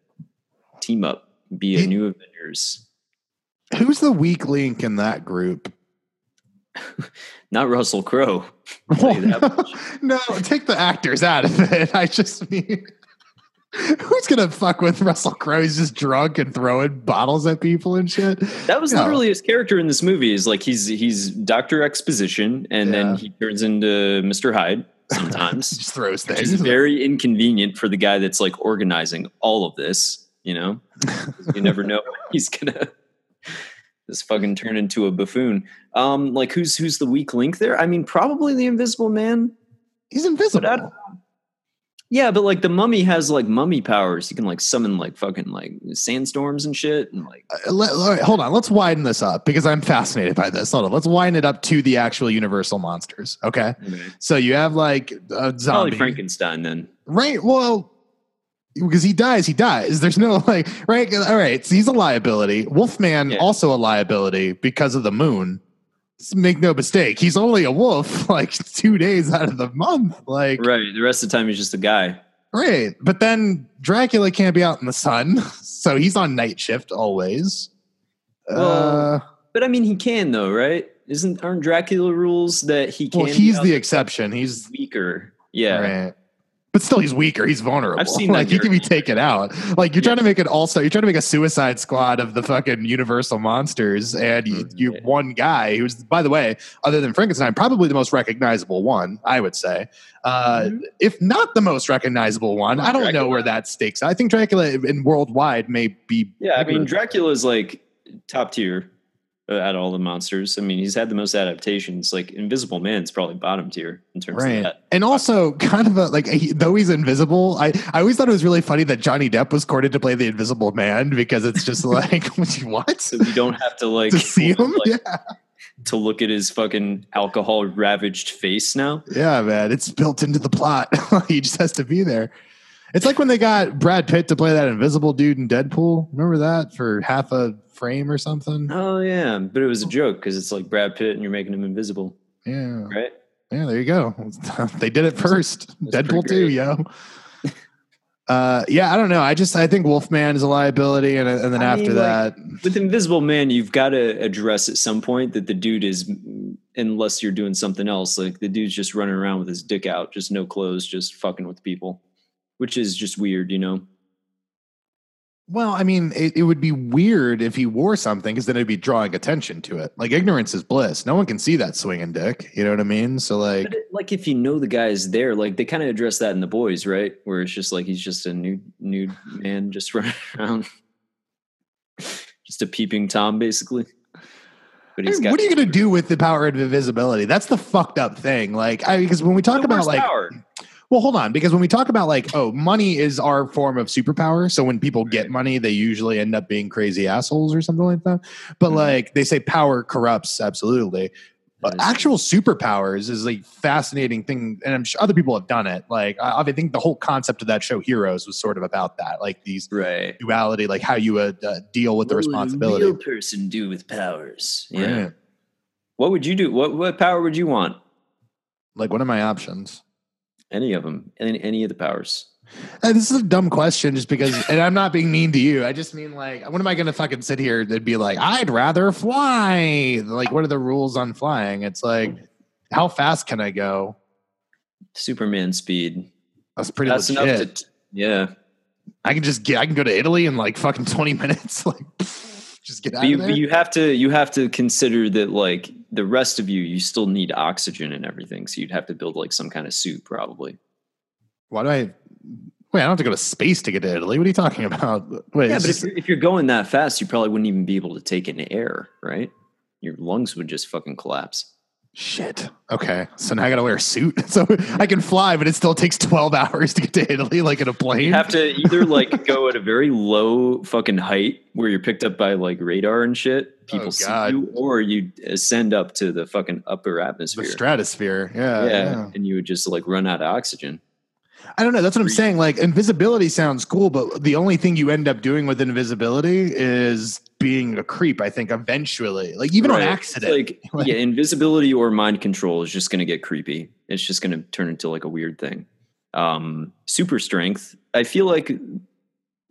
team up, be a new Avengers. Who's the weak link in that group? Not Russell Crowe. you no, take the actors out of it. I just mean, who's gonna fuck with Russell Crowe? He's just drunk and throwing bottles at people and shit. That was No. literally his character in this movie. Is like he's he's Doctor Exposition, and Yeah. then he turns into Mister Hyde sometimes. just throws which things. is very inconvenient for the guy that's like organizing all of this. You know, you never know when he's gonna just fucking turned into a buffoon. Um, like who's who's the weak link there? I mean, probably the Invisible Man. He's invisible. But Yeah, but like the mummy has like mummy powers. He can like summon like fucking like sandstorms and shit, and like Uh, let- all right, hold on. Let's widen this up because I'm fascinated by this. Hold on. Let's widen it up to the actual Universal monsters. Okay. So you have like a probably zombie. Frankenstein. Then Right. Well, because he dies, he dies. There's no like, right. All right. So he's a liability. Wolfman Yeah. also a liability because of the moon. Let's make no mistake. He's only a wolf like two days out of the month. Like, right. the rest of the time he's just a guy. Right, but then Dracula can't be out in the sun. So he's on night shift always. Well, uh, But I mean, he can though, right? Isn't aren't Dracula rules that he can? well, he's the exception. He's weaker. Yeah, Right. But still, he's weaker. He's vulnerable. I've seen that like he can be taken out. Like you're Yeah. trying to make an all star. You're trying to make a Suicide Squad of the fucking Universal monsters, and you, Mhm. you one guy who's, by the way, other than Frankenstein, probably the most recognizable one. I would say, uh, Mhm. if not the most recognizable one. I don't know where that stakes. I think Dracula in worldwide may be. Yeah, I mean, bigger. Dracula is like top tier Uh, out of all the monsters. I mean, he's had the most adaptations. Like Invisible Man's probably bottom tier in terms of Right, that. and also kind of a like he, though he's invisible. I I always thought it was really funny that Johnny Depp was courted to play the Invisible Man because it's just like what you want? So you don't have to like to see him. like, yeah, to look at his fucking alcohol ravaged face now. yeah, man, it's built into the plot. he just has to be there. It's like when they got Brad Pitt to play that invisible dude in Deadpool. Remember that for half a frame or something? Oh yeah, but it was a joke because it's like Brad Pitt and you're making him invisible, Yeah, right? yeah. There you go. they did it first. That's Deadpool too, yo. Uh, yeah, I don't know. I just I think Wolfman is a liability, and, and then I after mean, like, that, With Invisible Man, you've got to address at some point that the dude is, unless you're doing something else, like the dude's just running around with his dick out, just no clothes, just fucking with people, which is just weird, you know? Well, I mean, it, it would be weird if he wore something because then it'd be drawing attention to it. Like ignorance is bliss. No one can see that swinging dick. You know what I mean? So like, it- like if you know the guy's there, like they kind of address that in the boys, right? Where it's just like he's just a nude nude man just running around, just a peeping tom, basically. But I mean, what are you gonna do with the power of invisibility? That's the fucked up thing. Like, I because when we talk about like, power. Well, hold on, because when we talk about like, oh, money is our form of superpower. So when people get money, they usually end up being crazy assholes or something like that. But Mhm. like they say, power corrupts. Absolutely. But actual superpowers is a fascinating thing, and I'm sure other people have done it. Like I, I think the whole concept of that show, Heroes, was sort of about that, like these right. duality, like how you would uh, deal with the What would responsibility. a real person do with powers? Yeah. Right. What would you do? What what power would you want? Like, what are my options? Any of them? Any any of the powers? Uh, this is a dumb question, just because, and I'm not being mean to you. I just mean like, when am I going to fucking sit here and be like, I'd rather fly? Like, what are the rules on flying? It's like, how fast can I go? Superman speed. That's pretty That's legit. enough to. yeah. I can just get, I can go to Italy in like fucking 20 minutes. Like, just get out But you, there. but you have to you have to consider that like the rest of you, you still need oxygen and everything. So you'd have to build like some kind of suit, probably. Why do I? Wait, I don't have to go to space to get to Italy. What are you talking about? Wait, Yeah, but if you're, if you're going that fast, you probably wouldn't even be able to take in air, right? Your lungs would just fucking collapse. shit. Okay, so now I got to wear a suit. So I can fly, but it still takes 12 hours to get to Italy, like in a plane. You have to either like go at a very low fucking height where you're picked up by like radar and shit, people Oh, see you, or you ascend up to the fucking upper the atmosphere. stratosphere. Yeah, yeah, yeah. and you would just like run out of oxygen. I don't know. That's what I'm saying. Like invisibility sounds cool, but the only thing you end up doing with invisibility is being a creep. I think eventually, like even on accident. Like, Like- yeah, invisibility or mind control is just going to get creepy. It's just going to turn into like a weird thing. Um, super strength, I feel like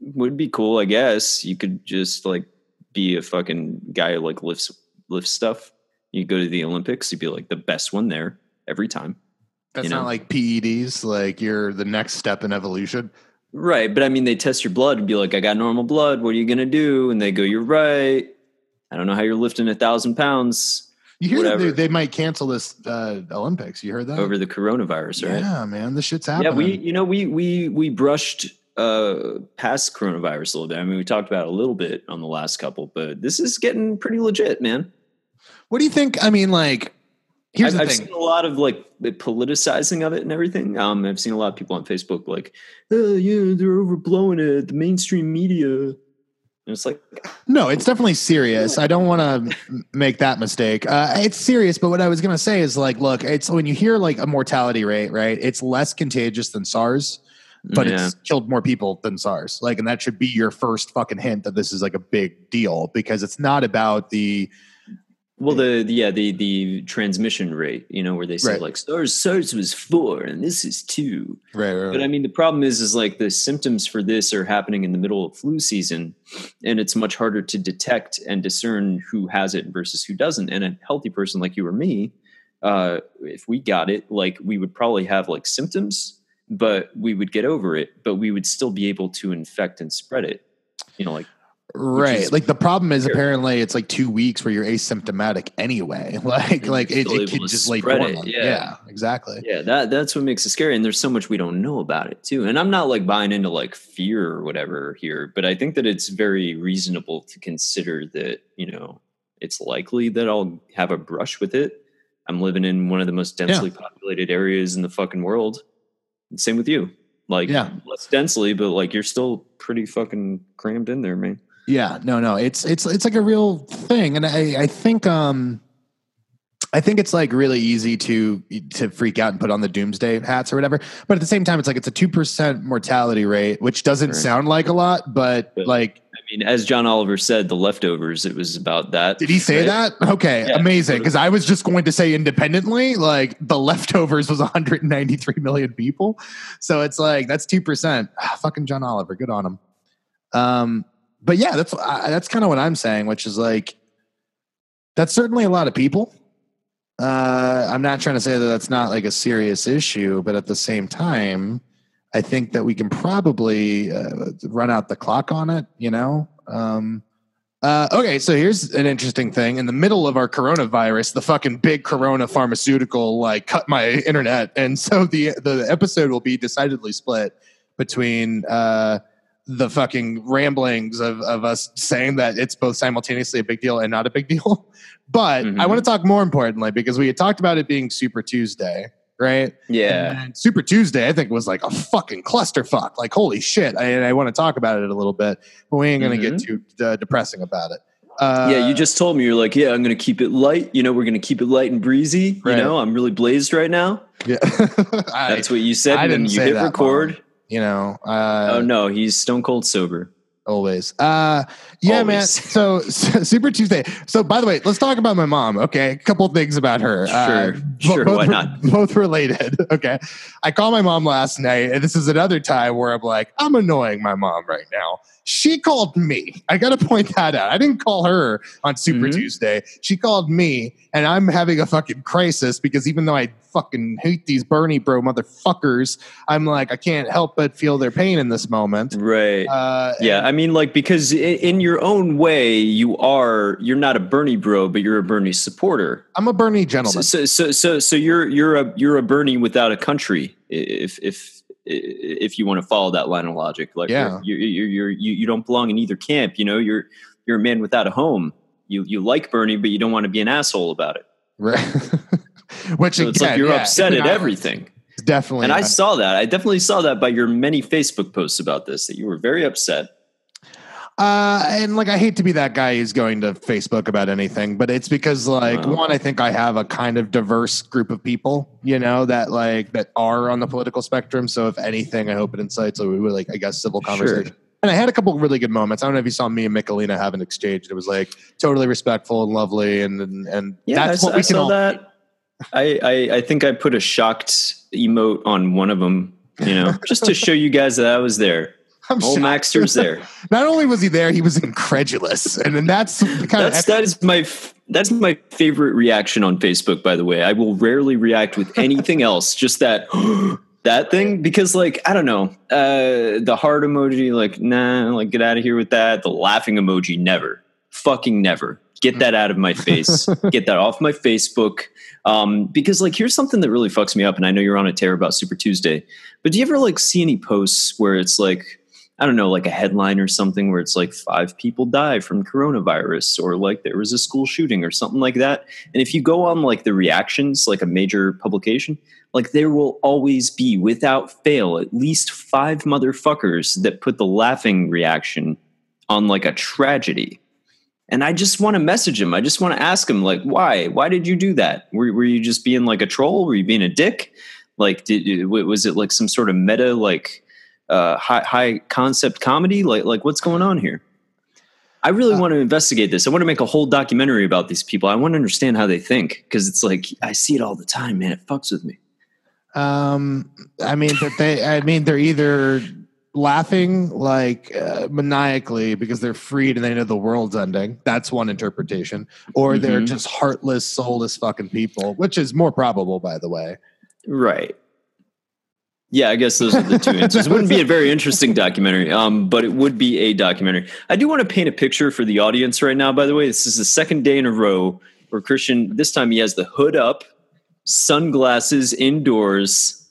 would be cool. I guess you could just like be a fucking guy who like lifts lifts stuff. You go to the Olympics, you'd be like the best one there every time. That's you not know. like PEDs. Like you're the next step in evolution. Right, but I mean, they test your blood and be like, "I got normal blood. What are you gonna do?" And they go, "You're right. I don't know how you're lifting a thousand pounds You hear that they, they might cancel this uh, Olympics. You heard that? over the coronavirus, right?" Yeah, man, this shit's happening. Yeah, we you know we we we brushed uh past coronavirus a little bit. I mean, we talked about it a little bit on the last couple, but this is getting pretty legit, man. What do you think? I mean, like, here's I've, the I've thing. seen a lot of like the politicizing of it and everything. Um, I've seen a lot of people on Facebook like, oh, yeah, they're overblowing it. The mainstream media. And it's like, No, it's definitely serious. I don't want to make that mistake. Uh, it's serious, but what I was going to say is like, look, it's when you hear like a mortality rate, right? It's less contagious than SARS, but yeah. it's killed more people than SARS. Like, and that should be your first fucking hint that this is like a big deal because it's not about the Well, the, the yeah the the transmission rate, you know, where they say Right. like SARS SARS was four and this is two. right, right, But I mean, the problem is, is like the symptoms for this are happening in the middle of flu season, and it's much harder to detect and discern who has it versus who doesn't. And a healthy person like you or me, uh, if we got it, like we would probably have like symptoms, but we would get over it, but we would still be able to infect and spread it. You know, like right. Like the problem is apparently it's like two weeks where you're asymptomatic anyway. Like, like it, it just it, yeah. yeah, exactly. yeah, that that's what makes it scary. And there's so much we don't know about it too. And I'm not like buying into like fear or whatever here, but I think that it's very reasonable to consider that you know it's likely that I'll have a brush with it. I'm living in one of the most densely populated areas in the fucking world. Same with you. Like Yeah. less densely, but like you're still pretty fucking crammed in there, man. Yeah, no, no, it's it's it's like a real thing, and I I think um I think it's like really easy to to freak out and put on the doomsday hats or whatever, but at the same time, it's like it's a two percent mortality rate, which doesn't Sure. sound like a lot, but But- like, mean, as John Oliver said, the leftovers, it was about that. did he say right? that? Okay, Yeah. amazing. Because I was just going to say independently, like the leftovers was 193 million people, so it's like that's two percent. Ah, fucking John Oliver, good on him. Um, but yeah, that's I, that's kind of what I'm saying, which is like that's certainly a lot of people. Uh, I'm not trying to say that that's not like a serious issue, but at the same time, I think that we can probably uh, run out the clock on it. You know. Um, uh, okay, so here's an interesting thing. In the middle of our coronavirus, the fucking big corona pharmaceutical like cut my internet, and so the the episode will be decidedly split between uh, the fucking ramblings of, of us saying that it's both simultaneously a big deal and not a big deal. But I Mhm. want to talk more importantly because we had talked about it being Super Tuesday, right? Yeah. Super Tuesday, I think, was like a fucking clusterfuck. Like, holy shit. I, I want to talk about it a little bit, but we ain't going to get too uh, depressing about it. Uh, yeah, you just told me you're like, yeah, I'm gonna keep it light. You know, we're gonna keep it light and breezy. Right. You know, I'm really blazed right now. Yeah. I, That's what you said. I didn't you say hit that, record. Mom. you know, uh, oh no, he's stone cold sober. Always. Uh, yeah, man. So, so Super Tuesday. So, by the way, let's talk about my mom. Okay, a couple things about her. Sure, bo- sure, both, why not? Both related. Okay, I called my mom last night, and this is another time where I'm like, I'm annoying my mom right now. She called me. I got to point that out. I didn't call her on Super Mhm. Tuesday. She called me, and I'm having a fucking crisis because even though I fucking hate these Bernie bro motherfuckers, I'm like, I can't help but feel their pain in this moment. Right. Uh, yeah, I mean, like because in your own way, you are you're not a Bernie bro, but you're a Bernie supporter. I'm a Bernie So, gentleman. so, so, so, so you're you're a you're a Bernie without a country. If if if you want to follow that line of logic, like Yeah. you're, you're, you're, you you don't belong in either camp. You know, you're you're a man without a home. You you like Bernie, but you don't want to be an asshole about it. Right. Which So it's again, like you're yeah, upset at everything. Definitely. And I saw that. I definitely saw that by your many Facebook posts about this. That you were very upset. Uh, and like, I hate to be that guy who's going to Facebook about anything, but it's because like Wow. one, I think I have a kind of diverse group of people, you know, that like that are on the political spectrum. So if anything, I hope it incites a like I guess civil Sure. conversation. And I had a couple of really good moments. I don't know if you saw me and Michelina have an exchange. It was like totally respectful and lovely, and and, and Yeah, that's I, what I we can saw all. that. I, I I think I put a shocked emote on one of them. You know, just to show you guys that I was there. I'm Old shocked. Maxter's there. Not only was he there, he was incredulous, and then that's kind That's of that is my that's my favorite reaction on Facebook. By the way, I will rarely react with anything else. Just that that thing because like I don't know uh, the heart emoji. Like nah, like get out of here with that. The laughing emoji, never, fucking never. Get that out of my face. Get that off my Facebook. Um, because like here's something that really fucks me up, and I know you're on a tear about Super Tuesday. But do you ever like see any posts where it's like? I don't know, like a headline or something where it's like five people die from coronavirus or like there was a school shooting or something like that. And if you go on like the reactions, like a major publication, like there will always be without fail at least five motherfuckers that put the laughing reaction on like a tragedy. And I just want to message him. I just want to ask him, like, why? Why did you do that? Were, were you just being like a troll? Were you being a dick? Like, did was it like some sort of meta, like, uh, high high concept comedy? Like, like what's going on here? I really uh, want to investigate this. I want to make a whole documentary about these people. I want to understand how they think because it's like I see it all the time, man. It fucks with me. Um, I mean that they. I mean they're either laughing like uh, maniacally because they're freed and they know the world's ending. That's one interpretation. Or mm-hmm. they're just heartless, soulless fucking people, which is more probable, by the way. Right. Yeah, I guess those are the two answers. It wouldn't be a very interesting documentary, um, but it would be a documentary. I do want to paint a picture for the audience right now. By the way, this is the second day in a row where Christian. This time he has the hood up, sunglasses indoors,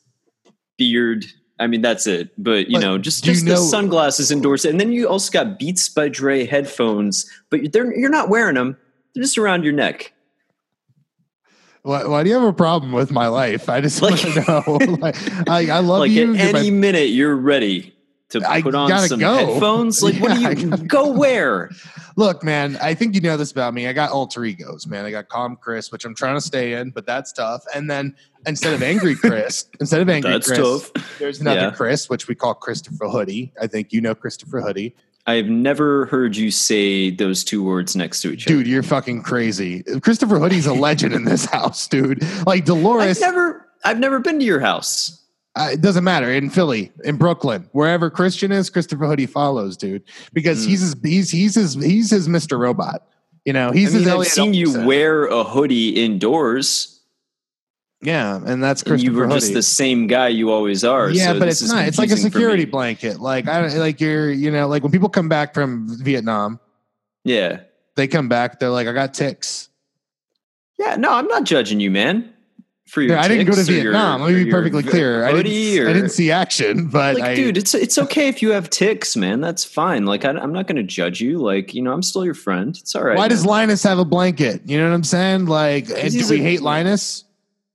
beard. I mean, that's it. But you but know, just just you the know, sunglasses indoors, and then you also got Beats by Dre headphones, but they're you're not wearing them; they're just around your neck. Why, why, do you have a problem with my life? I just like, want to know. like, I, I love like you. At any my, minute, you're ready to put on some go. headphones. Like, yeah, what do you go where? Look, man, I think you know this about me. I got alter egos, man. I got calm Chris, which I'm trying to stay in, but that's tough. And then instead of angry Chris, instead of angry that's Chris, tough. there's another yeah. Chris, which we call Christopher Hoodie. I think you know Christopher Hoodie. I've never heard you say those two words next to each other. Dude, you're fucking crazy. Christopher Hoodie's a legend in this house, dude. Like Dolores. I've never I've never been to your house. Uh, it doesn't matter in Philly, in Brooklyn, wherever Christian is, Christopher Hoodie follows, dude, because mm. he's his he's he's his he's his Mr. Robot. You know, he's I mean, his. I've seen you wear a hoodie indoors. Yeah, and that's Christopher. And you were Hoodie. just the same guy you always are. Yeah, so but it's not. It's like a security blanket. Like I like you're you know like when people come back from Vietnam. Yeah, they come back. They're like, I got ticks. Yeah, no, I'm not judging you, man. For your yeah, I didn't go to Vietnam. Your, Let me be perfectly clear. I didn't, or, I didn't see action, but like, I, dude, it's it's okay if you have ticks, man. That's fine. Like, I, am not going to judge you. Like, you know, I'm still your friend. It's all right. Why man. does Linus have a blanket? You know what I'm saying? Like, eh, do we hate Linus?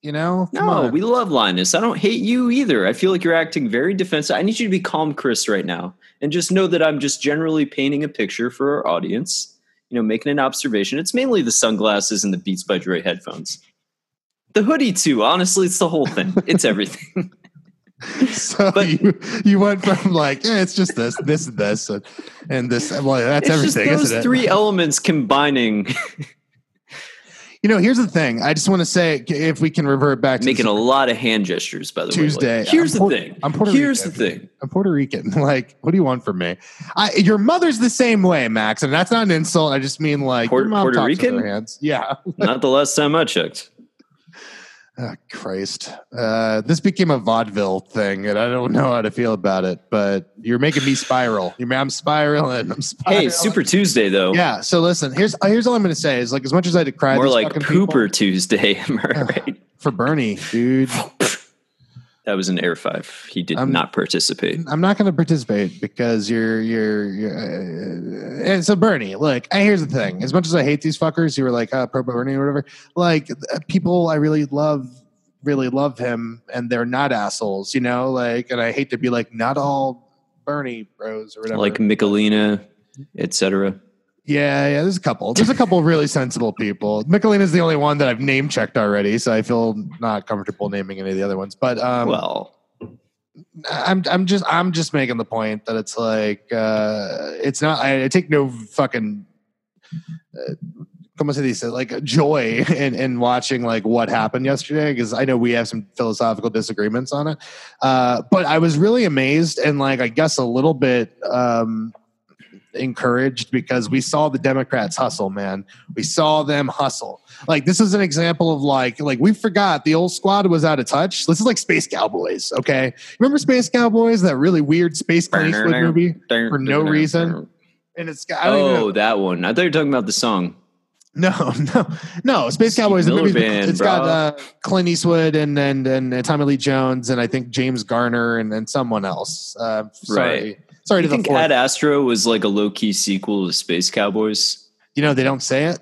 You know? Come no, on. we love Linus. I don't hate you either. I feel like you're acting very defensive. I need you to be calm, Chris, right now. And just know that I'm just generally painting a picture for our audience, you know, making an observation. It's mainly the sunglasses and the Beats by Dre headphones. The hoodie, too. Honestly, it's the whole thing, it's everything. so but, you you went from like yeah it's just this this and this and, and this well that's everything those three elements combining you know, here's the thing. I just want to say, if we can revert back to making a lot of hand gestures, by the Tuesday, way. Like, here's I'm the thing. I'm Puerto here's Rican. the thing. I'm Puerto Rican. Like, what do you want from me? I, your mother's the same way, Max, and that's not an insult. I just mean like Puerto, Puerto Rican. Hands. Yeah. not the last time I checked. Oh, Christ. Uh, this became a vaudeville thing, and I don't know how to feel about it, but you're making me spiral. You're, I'm spiraling. I'm spiraling. Hey, Super Tuesday, though. Yeah. So listen, here's here's all I'm going to say is like, as much as I decry More like Pooper people, Tuesday. I right? For Bernie, dude. That was an air five. He did I'm, not participate. I'm not going to participate because you're you're. you're uh, and so Bernie, look, here's the thing. As much as I hate these fuckers who are like uh, pro Bernie or whatever, like uh, people I really love, really love him, and they're not assholes, you know. Like, and I hate to be like, not all Bernie bros or whatever. Like Michelina, etc. Yeah, yeah. There's a couple. There's a couple really sensible people. Michelina is the only one that I've name checked already, so I feel not comfortable naming any of the other ones. But um, well, I'm I'm just I'm just making the point that it's like uh, it's not. I, I take no fucking. Uh, como se dice, like joy in, in watching like what happened yesterday because I know we have some philosophical disagreements on it. Uh, but I was really amazed and like I guess a little bit um, encouraged because we saw the Democrats hustle, man. We saw them hustle. Like this is an example of like like we forgot the old squad was out of touch. This is like Space Cowboys, okay? Remember Space Cowboys, that really weird Space Clint Eastwood movie for no reason? And it's got oh that one. I thought you were talking about the song. No, no, no. Space Cowboys. Movie, band, it's bro. got uh, Clint Eastwood and, and and Tommy Lee Jones and I think James Garner and, and someone else. Uh, sorry. Right Sorry you to the think fourth. Ad Astra was like a low key sequel to Space Cowboys, you know they don't say it,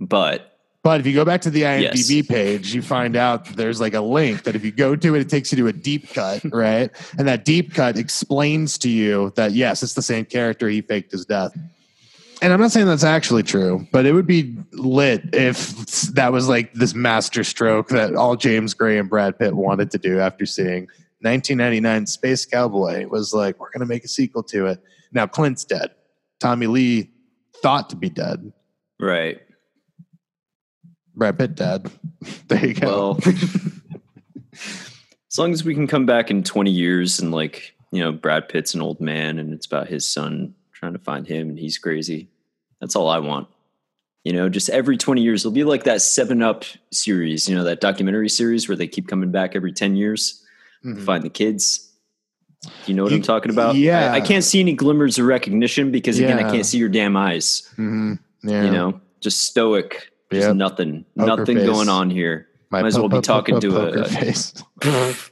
but but if you go back to the IMDb Yes. page, you find out there's like a link that if you go to it, it takes you to a deep cut, right? and that deep cut explains to you that yes, it's the same character. He faked his death. And I'm not saying that's actually true, but it would be lit if that was like this master stroke that all James Gray and Brad Pitt wanted to do after seeing 1999 Space Cowboy was like, we're going to make a sequel to it. Now Clint's dead. Tommy Lee thought to be dead. right. Brad Pitt dead. There you go. Well, as long as we can come back in 20 years and like, you know, Brad Pitt's an old man and it's about his son trying to find him and he's crazy. That's all I want. You know, just every 20 years, it'll be like that Seven Up series, you know, that documentary series where they keep coming back every 10 years Mhm. find the kids. You know what You- I'm talking about? yeah. I, I can't see any glimmers of recognition because, again, Yeah. I can't see your damn eyes. Mhm. Yeah. You know, just stoic. Just Yep. nothing. Poker nothing face. going on here. My might as well be talking to a- face.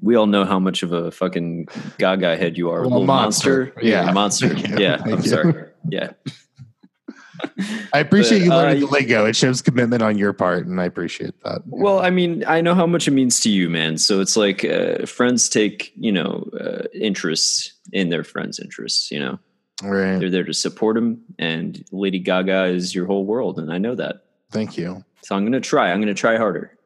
we all know how much of a fucking gaga head you are. Well, Little monster. monster. Yeah. Yeah. Monster. Yeah. I'm sorry. Yeah. I appreciate But, you learning uh, the lingo. It shows commitment on your part, and I appreciate that. Well, I mean, I know how much it means to you, man. So it's like uh, friends take, you know, uh, interests in their friends' interests. You know, right. they're there to support them, and Lady Gaga is your whole world, and I know that. Thank you. So I'm gonna try. I'm gonna try harder.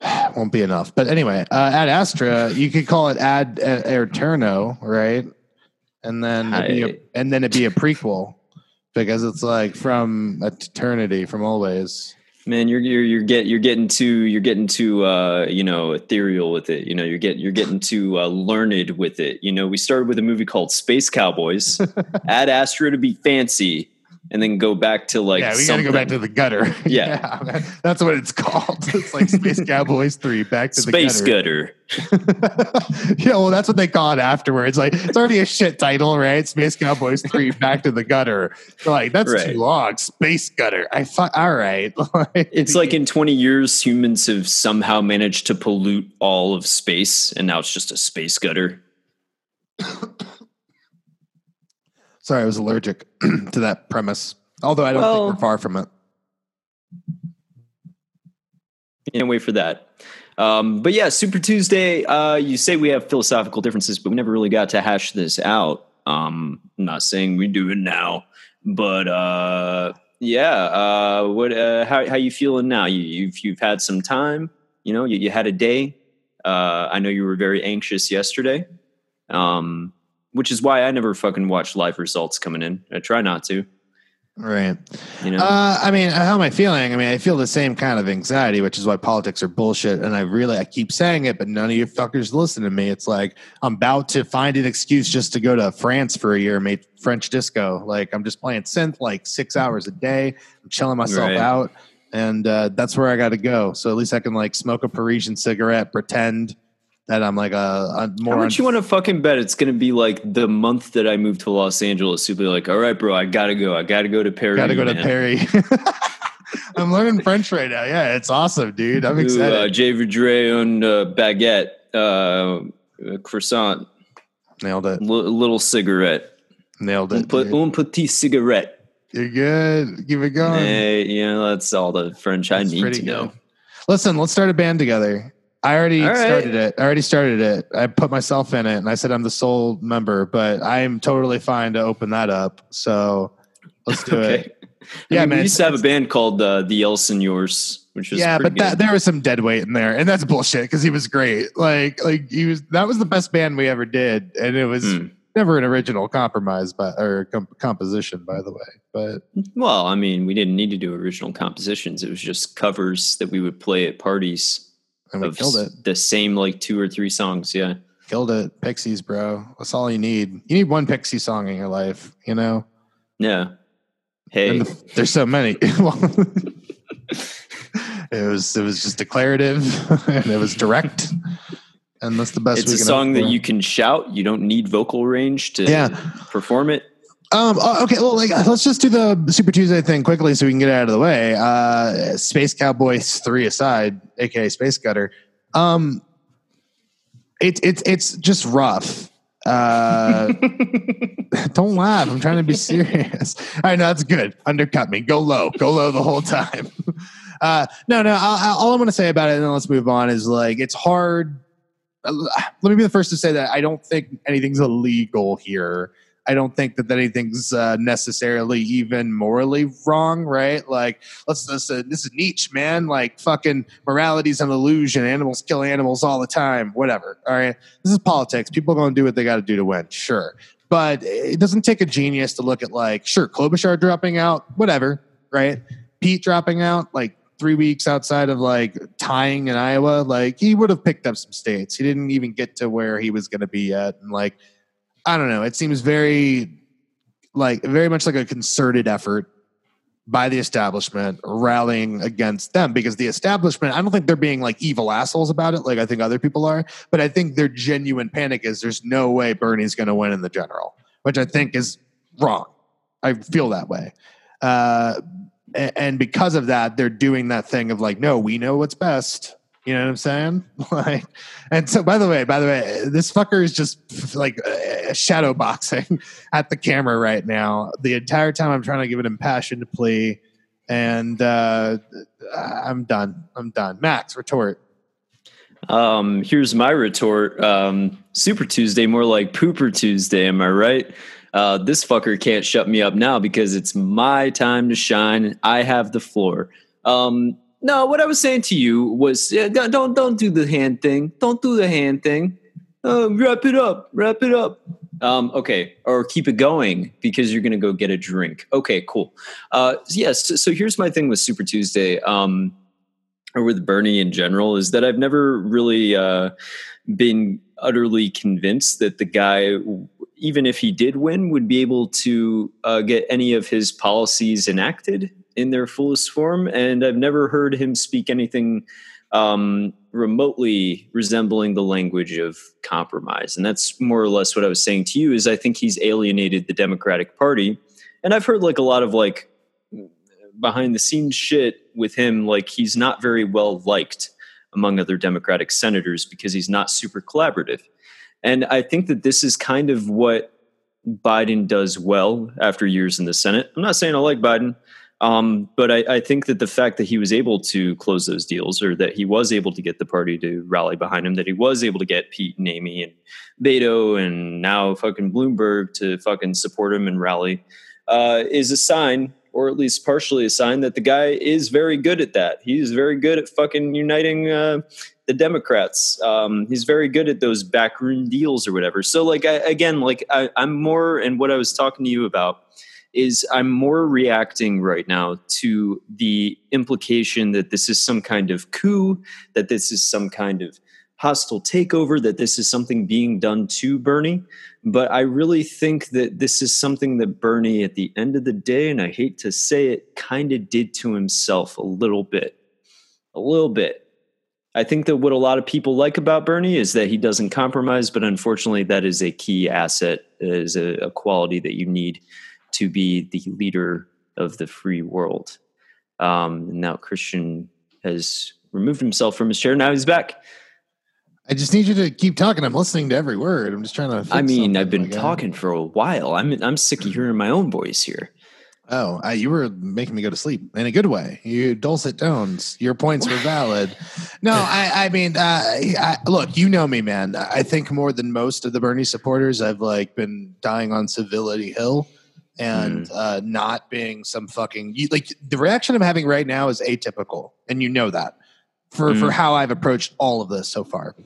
Won't be enough, but anyway, uh, Ad Astra, you could call it Ad uh, Eterno, right? And then it'd be a, I- and then it'd be a prequel because it's like from eternity, from always. Man, you're you're you're get you're getting too you're getting too uh you know ethereal with it. You know, you're getting you're getting too uh, learned with it. You know, we started with a movie called Space Cowboys, Ad Astra to be fancy, and then go back to like yeah, we got to go back to the gutter. Yeah. that's what it's called. It's like Space Cowboys Three, back to Space the gutter. Gutter. yeah, well, that's what they call it afterwards. Like, it's already a shit title, right? Space Cowboys 3, Back to the Gutter. Like, that's Right. too long. Space Gutter. I thought, all right. It's like in 20 years, humans have somehow managed to pollute all of space, and now it's just a space gutter. Sorry, I was allergic to that premise. Although I don't Well- think we're far from it. Can't wait for that. Um, but yeah, Super Tuesday. Uh, you say we have philosophical differences, but we never really got to hash this out. Um, I'm not saying we do it now, but uh, yeah. Uh, what? Uh, how how you feeling now? You, you've you've had some time. You know, you, you had a day. Uh, I know you were very anxious yesterday, um, which is why I never fucking watch live results coming in. I try not to. Right. You know. Uh, I mean, how am I feeling? I mean, I feel the same kind of anxiety, which is why politics are bullshit. And I really, I keep saying it, but none of you fuckers listen to me. It's like I'm about to find an excuse just to go to France for a year, and make French disco. Like I'm just playing synth like six hours a day. I'm chilling myself Right. out, and uh, that's where I got to go. So at least I can like smoke a Parisian cigarette, pretend that I'm like a, more. How much you want to fucking bet it's going to be like the month that I move to Los Angeles? You'll be like, all right, bro, I gotta go. I gotta go to Paris. Got to go to man. Paris. I'm learning French right now. Yeah, it's awesome, dude. I'm Ooh, excited. uh, J. Vidre on uh, baguette, uh, croissant, Nailed it. li- little cigarette, Nailed un, it. pe- dude. un petit cigarette. You're good. Keep it going. Hey, you know that's all the French I need to know. Listen, let's start a band together. I already right. started it. I already started it. I put myself in it and I said I'm the sole member, but I am totally fine to open that up. So let's do Okay. it. I Yeah, mean, man, We used to have a band called uh, the El Senors, which was Yeah, but that, there was some dead weight in there, and that's bullshit because he was great. Like, like he was. That was the best band we ever did, and it was Hmm. never an original compromise, but or com- composition, by the way. But Well, I mean, we didn't need to do original compositions. It was just covers that we would play at parties and we of killed it. the same like two or three songs. Yeah. Killed it. Pixies, bro. That's all you need. You need one Pixie song in your life, you know. Yeah. Hey. The- there's so many. It was it was just declarative and it was direct, and that's the best. it's a song that you can shout. You don't need vocal range to Yeah. perform it. Um. oh, Okay. Well, like, let's just do the Super Tuesday thing quickly so we can get out of the way. Uh, Space Cowboys three aside, aka Space Gutter. Um, it's it's it's just rough. Uh, don't laugh. I'm trying to be serious. All right, no, that's good. Undercut me. Go low. Go low the whole time. Uh, no, no. I'll, all I'm going to say about it, and then let's move on. Is like it's hard. Uh, let me be the first to say that I don't think anything's illegal here. I don't think that anything's uh, necessarily even morally wrong, right? Like, let's, let's uh, this is Nietzsche, man. Like, fucking morality's an illusion. Animals kill animals all the time. Whatever. All right, this is politics. People are going to do what they got to do to win. Sure, but it doesn't take a genius to look at like, sure, Klobuchar dropping out, whatever, right? Pete dropping out, like three weeks outside of like tying in Iowa, like he would have picked up some states. He didn't even get to where he was going to be yet, and like I don't know. It seems very like very much like a concerted effort by the establishment rallying against them because the establishment, I don't think they're being like evil assholes about it, like I think other people are, but I think their genuine panic is there's no way Bernie's going to win in the general, which I think is wrong. I feel that way. Uh, and because of that, they're doing that thing of like, no, we know what's best. You know what I'm saying? like, and so by the way, by the way, this fucker is just like uh, shadow boxing at the camera right now. The entire time I'm trying to give an impassioned plea, and uh, I'm done. I'm done. Max, retort. Um, here's my retort. Um, Super Tuesday, more like Pooper Tuesday. Am I right? Uh, this fucker can't shut me up now because it's my time to shine. I have the floor. Um, no, what I was saying to you was yeah, don't don't do the hand thing. Don't do the hand thing. Uh, wrap it up. Wrap it up. Um, okay, or keep it going because you're going to go get a drink. Okay, cool. Uh, yes. So, so, here's my thing with Super Tuesday, um, or with Bernie in general, is that I've never really uh, been utterly convinced that the guy, even if he did win, would be able to uh, get any of his policies enacted in their fullest form, and I've never heard him speak anything um, remotely resembling the language of compromise. And that's more or less what I was saying to you. Is I think he's alienated the Democratic Party, and I've heard like a lot of like behind the scenes shit with him. Like he's not very well liked among other Democratic senators because he's not super collaborative. And I think that this is kind of what Biden does well after years in the Senate. I'm not saying I like Biden. Um, but I, I, think that the fact that he was able to close those deals, or that he was able to get the party to rally behind him, that he was able to get Pete and Amy and Beto and now fucking Bloomberg to fucking support him and rally, uh, is a sign, or at least partially a sign, that the guy is very good at that. He's very good at fucking uniting uh, the Democrats. Um, he's very good at those backroom deals or whatever. So, like, I, again, like I, I'm more, and what I was talking to you about is I'm more reacting right now to the implication that this is some kind of coup, that this is some kind of hostile takeover, that this is something being done to Bernie. But I really think that this is something that Bernie, at the end of the day, and I hate to say it, kind of did to himself a little bit. A little bit. I think that what a lot of people like about Bernie is that he doesn't compromise, but unfortunately, that is a key asset, is a, a quality that you need to be the leader of the free world. Um, now Christian has removed himself from his chair. Now he's back. I just need you to keep talking. I'm listening to every word. I'm just trying to. I mean, I've been talking for a while. I'm I'm sick of hearing my own voice here. Oh, uh, you were making me go to sleep in a good way. You dulcet tones. Your points were valid. No, I, I mean, uh, I, look, you know me, man. I think more than most of the Bernie supporters, I've like been dying on civility hill and mm. uh, not being some fucking like the reaction I'm having right now is atypical, and you know that for mm. for how I've approached all of this so far.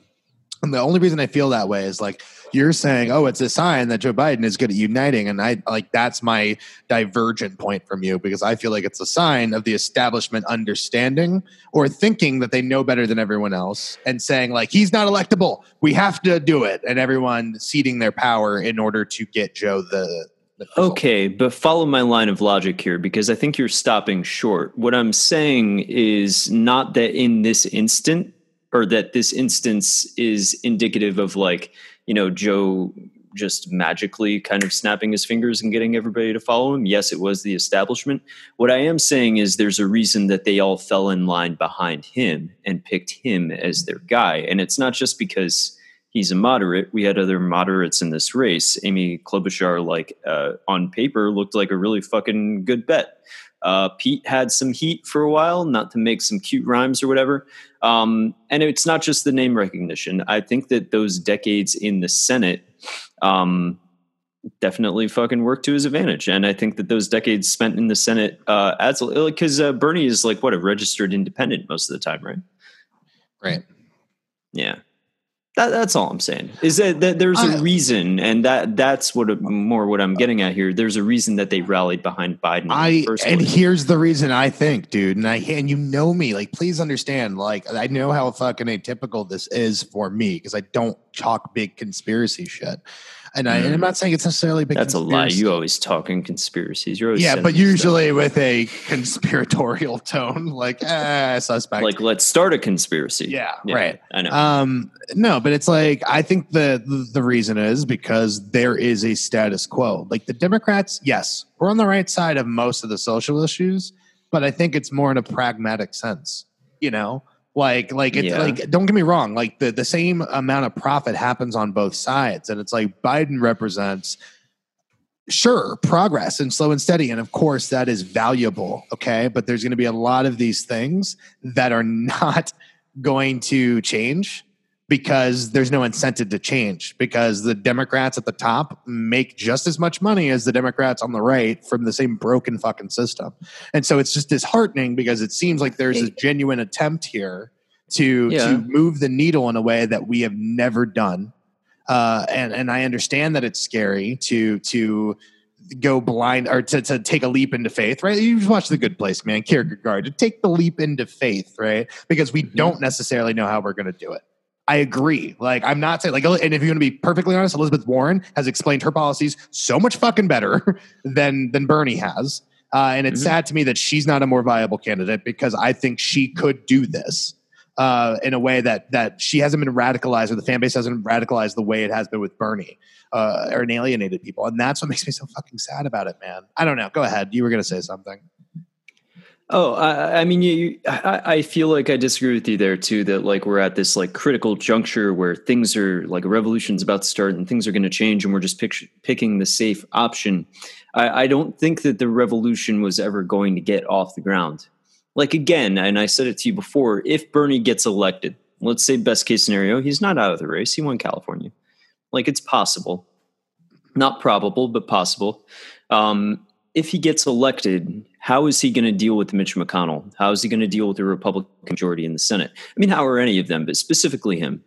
And the only reason I feel that way is like you're saying, oh, it's a sign that Joe Biden is good at uniting, and I like that's my divergent point from you because I feel like it's a sign of the establishment understanding or thinking that they know better than everyone else and saying like he's not electable, we have to do it, and everyone ceding their power in order to get Joe the Okay, but follow my line of logic here because I think you're stopping short. What I'm saying is not that in this instant or that this instance is indicative of like, you know, Joe just magically kind of snapping his fingers and getting everybody to follow him. Yes, it was the establishment. What I am saying is there's a reason that they all fell in line behind him and picked him as their guy. And it's not just because he's a moderate. We had other moderates in this race. Amy Klobuchar, like uh, on paper, looked like a really fucking good bet. Uh, Pete had some heat for a while, not to make some cute rhymes or whatever. Um, and it's not just the name recognition. I think that those decades in the Senate um, definitely fucking worked to his advantage. And I think that those decades spent in the Senate uh, adds because uh, Bernie is like what a registered independent most of the time, right? Right. Yeah. That, that's all I'm saying. Is that, that there's a reason, and that that's what more what I'm getting at here. There's a reason that they rallied behind Biden. I and here's the reason I think, dude, and I and you know me, like please understand, like I know how fucking atypical this is for me because I don't talk big conspiracy shit. And, I, and I'm mm. not saying it's necessarily big. That's conspiracy. a lie. You always talk in conspiracies. You're always yeah, but usually stuff. with a conspiratorial tone, like eh, suspect. Like let's start a conspiracy. Yeah, yeah, right. I know. Um, no, but it's like I think the, the the reason is because there is a status quo. Like the Democrats, yes, we're on the right side of most of the social issues, but I think it's more in a pragmatic sense. You know, like, like it's yeah. like, don't get me wrong. Like the, the same amount of profit happens on both sides. And it's like Biden represents sure progress and slow and steady. And of course that is valuable. Okay. But there's going to be a lot of these things that are not going to change because there's no incentive to change because the Democrats at the top make just as much money as the Democrats on the right from the same broken fucking system. And so it's just disheartening because it seems like there's a genuine attempt here to yeah. to move the needle in a way that we have never done. Uh, and and I understand that it's scary to to go blind or to, to take a leap into faith, right? You just watch The Good Place, man, Kierkegaard, to take the leap into faith, right? Because we mm-hmm. don't necessarily know how we're going to do it. I agree. Like, I'm not saying, like, and if you're going to be perfectly honest, Elizabeth Warren has explained her policies so much fucking better than than Bernie has. Uh, and it's mm-hmm. sad to me that she's not a more viable candidate because I think she could do this uh, in a way that that she hasn't been radicalized or the fan base hasn't radicalized the way it has been with Bernie uh, or alienated people. And that's what makes me so fucking sad about it, man. I don't know. Go ahead. You were going to say something. Oh, I, I mean, you, I, I, feel like I disagree with you there too. That like we're at this like critical juncture where things are like a revolution's about to start and things are going to change, and we're just pick, picking the safe option. I, I don't think that the revolution was ever going to get off the ground. Like again, and I said it to you before. If Bernie gets elected, let's say best case scenario, he's not out of the race. He won California. Like it's possible, not probable, but possible. Um, if he gets elected, how is he going to deal with Mitch McConnell? How is he going to deal with the Republican majority in the Senate? I mean, how are any of them, but specifically him?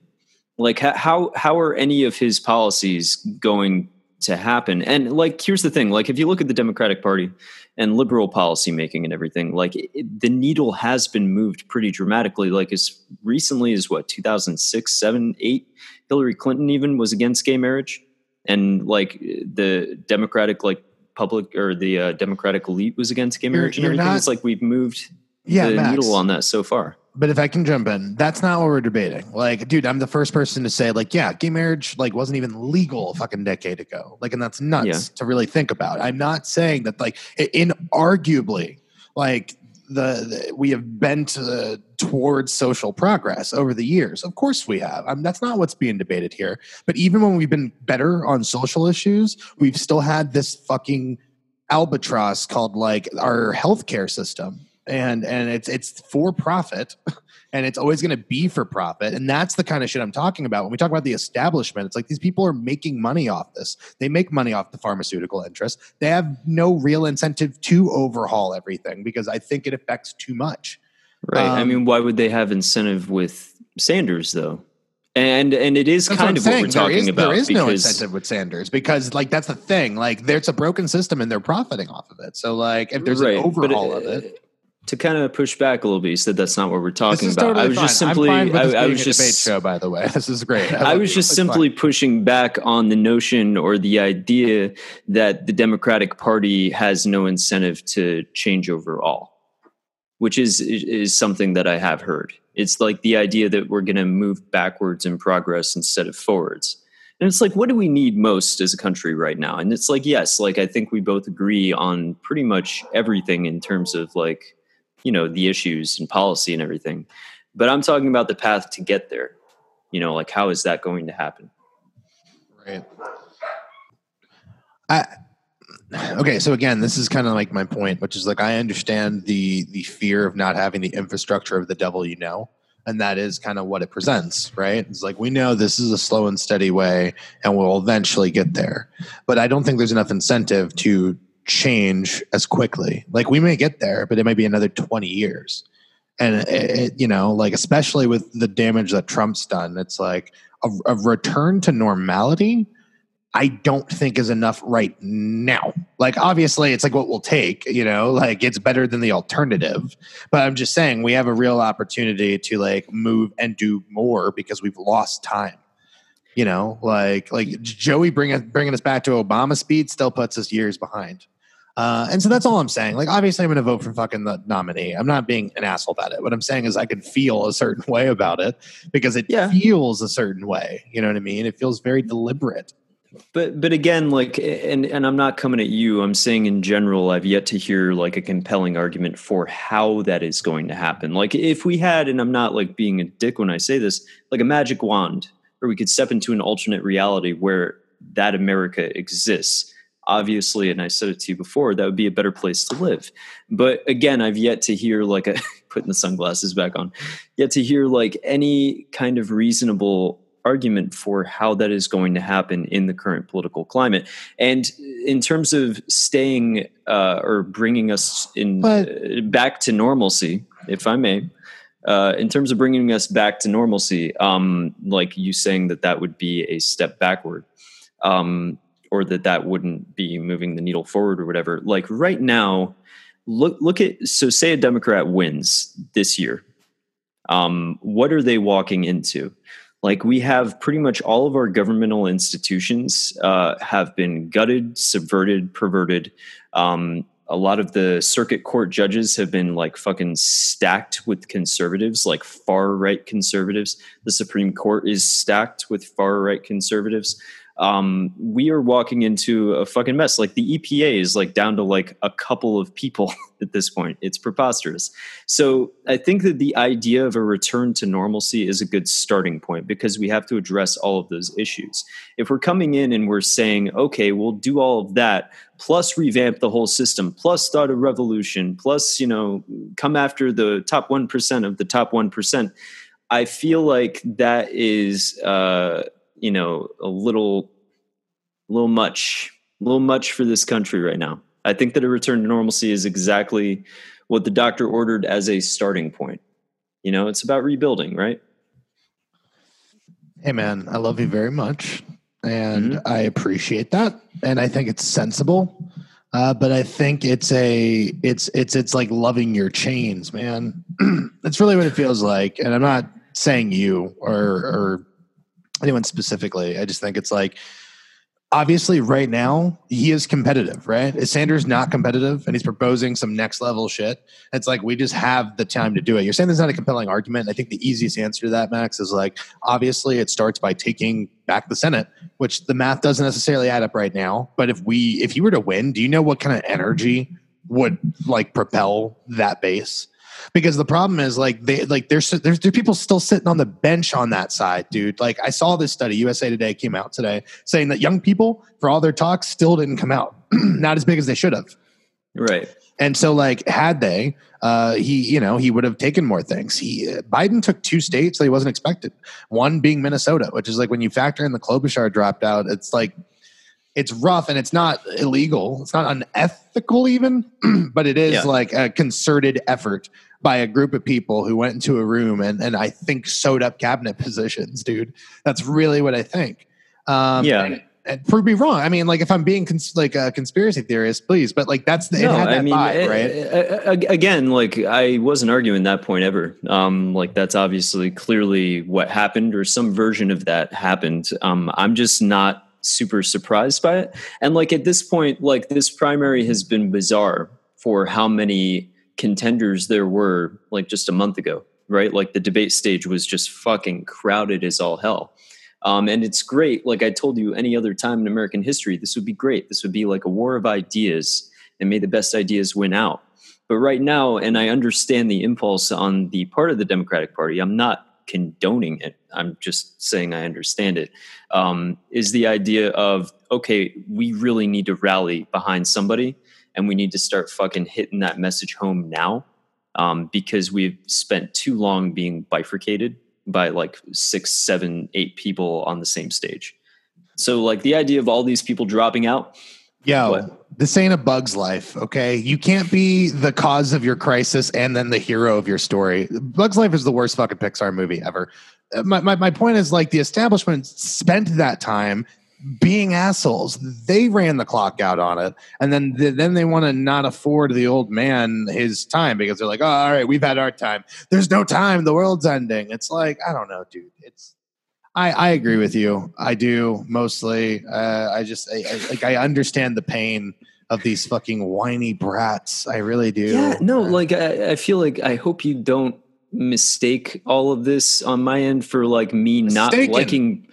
Like, how how are any of his policies going to happen? And like, here's the thing: like, if you look at the Democratic Party and liberal policy making and everything, like it, the needle has been moved pretty dramatically. Like as recently as what 2006, seven, eight, Hillary Clinton even was against gay marriage, and like the Democratic like public or the uh, Democratic elite was against gay marriage you're, you're and everything. Not, it's like we've moved yeah, the Max, needle on that so far. But if I can jump in, that's not what we're debating. Like, dude, I'm the first person to say, like, yeah, gay marriage like wasn't even legal a fucking decade ago. Like, and that's nuts yeah. to really think about. I'm not saying that like in arguably like the, the, we have bent uh, towards social progress over the years. Of course we have. I mean, that's not what's being debated here. But even when we've been better on social issues, we've still had this fucking albatross called like our healthcare system, and and it's it's for profit. and it's always going to be for profit. And that's the kind of shit I'm talking about. When we talk about the establishment, it's like these people are making money off this. They make money off the pharmaceutical interest. They have no real incentive to overhaul everything because I think it affects too much. Right. Um, I mean, why would they have incentive with Sanders though? And and it is kind of what we're talking there is, about. There is no incentive with Sanders because like that's the thing. Like there's a broken system and they're profiting off of it. So like if there's right, an overhaul it, of it to kind of push back a little bit, you said that's not what we're talking about. Totally I was fine. just simply, I, I, was just debate show. By the way, this is great. I, I was just simply fine. pushing back on the notion or the idea that the Democratic Party has no incentive to change overall, which is is something that I have heard. It's like the idea that we're going to move backwards in progress instead of forwards. And it's like, what do we need most as a country right now? And it's like, yes, like I think we both agree on pretty much everything in terms of like you know the issues and policy and everything but i'm talking about the path to get there You know, like how is that going to happen? Right. I okay so again this is kind of like my point which is like i understand the the fear of not having the infrastructure of the devil you know and that is kind of what it presents right it's like we know this is a slow and steady way and we'll eventually get there but i don't think there's enough incentive to change as quickly like we may get there but it might be another 20 years and it, it, you know like especially with the damage that trump's done it's like a, a return to normality I don't think is enough right now. Like, obviously, it's like what we'll take, you know, like it's better than the alternative. But I'm just saying we have a real opportunity to like move and do more because we've lost time. You know, like like Joey bringing bringing us back to Obama speed still puts us years behind. Uh, and so that's all I'm saying. Like, obviously, I'm going to vote for fucking the nominee. I'm not being an asshole about it. What I'm saying is, I can feel a certain way about it because it yeah. feels a certain way. You know what I mean? It feels very deliberate but but again like and and i'm not coming at you i'm saying in general i've yet to hear like a compelling argument for how that is going to happen like if we had and i'm not like being a dick when i say this like a magic wand where we could step into an alternate reality where that america exists obviously and i said it to you before that would be a better place to live but again i've yet to hear like a putting the sunglasses back on yet to hear like any kind of reasonable argument for how that is going to happen in the current political climate. And in terms of staying uh, or bringing us in but, uh, back to normalcy, if I may, uh, in terms of bringing us back to normalcy, um, like you saying that that would be a step backward, um, or that that wouldn't be moving the needle forward or whatever. Like right now, look look at so say a Democrat wins this year. Um, what are they walking into? like we have pretty much all of our governmental institutions uh, have been gutted subverted perverted um, a lot of the circuit court judges have been like fucking stacked with conservatives like far right conservatives the supreme court is stacked with far right conservatives um, we are walking into a fucking mess. Like the EPA is like down to like a couple of people at this point. It's preposterous. So I think that the idea of a return to normalcy is a good starting point because we have to address all of those issues. If we're coming in and we're saying, okay, we'll do all of that, plus revamp the whole system, plus start a revolution, plus, you know, come after the top 1% of the top 1%. I feel like that is uh, you know a little a little much a little much for this country right now i think that a return to normalcy is exactly what the doctor ordered as a starting point you know it's about rebuilding right hey man i love you very much and mm-hmm. i appreciate that and i think it's sensible uh, but I think it's a it's it's it's like loving your chains, man. That's really what it feels like. And I'm not saying you or or anyone specifically. I just think it's like obviously right now he is competitive, right? Is Sanders not competitive and he's proposing some next level shit? It's like we just have the time to do it. You're saying there's not a compelling argument. I think the easiest answer to that, Max, is like obviously it starts by taking back the Senate, which the math doesn't necessarily add up right now. But if we if you were to win, do you know what kind of energy would like propel that base? Because the problem is like they like there's there's there people still sitting on the bench on that side, dude. Like I saw this study, USA Today came out today saying that young people, for all their talks still didn't come out, not as big as they should have. Right. And so, like, had they, uh, he, you know, he would have taken more things. He, uh, Biden took two states that he wasn't expected. One being Minnesota, which is like when you factor in the Klobuchar dropped out, it's like it's rough and it's not illegal. It's not unethical even, but it is yeah. like a concerted effort by a group of people who went into a room and, and I think sewed up cabinet positions, dude. That's really what I think. Um, yeah. And, and prove me wrong. I mean, like if I'm being cons- like a conspiracy theorist, please. But like that's the no, I mean, vibe, it, right? again, like I wasn't arguing that point ever. Um, like that's obviously clearly what happened, or some version of that happened. Um, I'm just not super surprised by it. And like at this point, like this primary has been bizarre for how many contenders there were like just a month ago, right? Like the debate stage was just fucking crowded as all hell. Um, and it's great. Like I told you, any other time in American history, this would be great. This would be like a war of ideas, and may the best ideas win out. But right now, and I understand the impulse on the part of the Democratic Party, I'm not condoning it. I'm just saying I understand it. Um, is the idea of okay, we really need to rally behind somebody, and we need to start fucking hitting that message home now, um, because we've spent too long being bifurcated by like six, seven, eight people on the same stage. So like the idea of all these people dropping out. Yo, What? this ain't a bug's life, okay? You can't be the cause of your crisis and then the hero of your story. Bug's Life is the worst fucking Pixar movie ever. Uh, My, my, my point is like the establishment spent that time being assholes. They ran the clock out on it, and then then they want to not afford the old man his time because they're like, oh, all right, we've had our time. There's no time. The world's ending. It's like I don't know, dude. It's I, I agree with you. I do mostly. Uh, I just I, I, like I understand the pain of these fucking whiny brats. I really do. Yeah, no, Uh, like I, I feel like I hope you don't mistake all of this on my end for like me not Mistaken. liking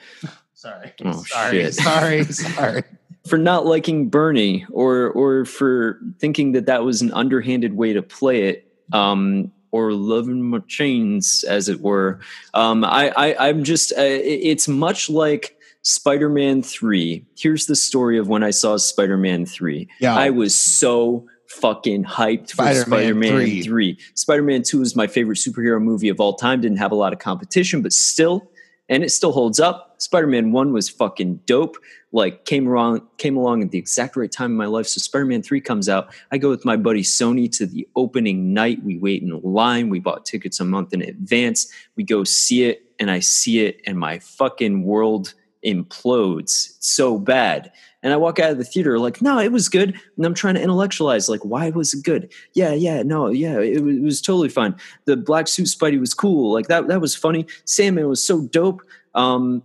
sorry, Oh, sorry, shit. sorry, sorry. for not liking Bernie or or for thinking that that was an underhanded way to play it um or loving my chains as it were um I, I I'm just uh, it's much like Spider-Man 3 here's the story of when I saw Spider-Man 3 Yeah, I was so fucking hyped for Spider-Man Spider-Man 3. 3. Spider-Man 2 is my favorite superhero movie of all time. Didn't have a lot of competition, but still, and it still holds up. Spider-Man 1 was fucking dope. Like came around came along at the exact right time in my life. So Spider-Man 3 comes out. I go with my buddy Sony to the opening night. We wait in line. We bought tickets a month in advance. We go see it, and I see it, and my fucking world implodes It's so bad. And I walk out of the theater like, no, it was good. And I'm trying to intellectualize, like, why was it good? Yeah, yeah, no, yeah, it, was- it was totally fine. The black suit Spidey was cool. Like that, that was funny. Sandman was so dope. Um,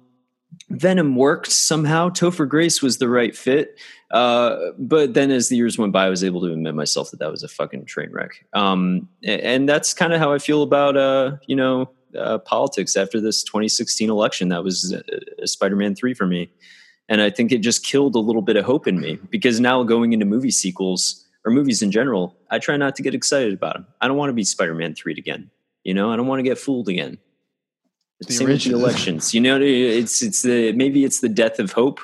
Venom worked somehow. Topher Grace was the right fit. Uh, but then as the years went by, I was able to admit myself that that was a fucking train wreck. Um, and that's kind of how I feel about, uh, you know, uh, politics after this 2016 election. That was uh, Spider-Man 3 for me. And I think it just killed a little bit of hope in me because now going into movie sequels or movies in general, I try not to get excited about them. I don't want to be Spider-Man 3 again. You know, I don't want to get fooled again. It's The same with the original- elections. You know, it's it's the maybe it's the death of hope.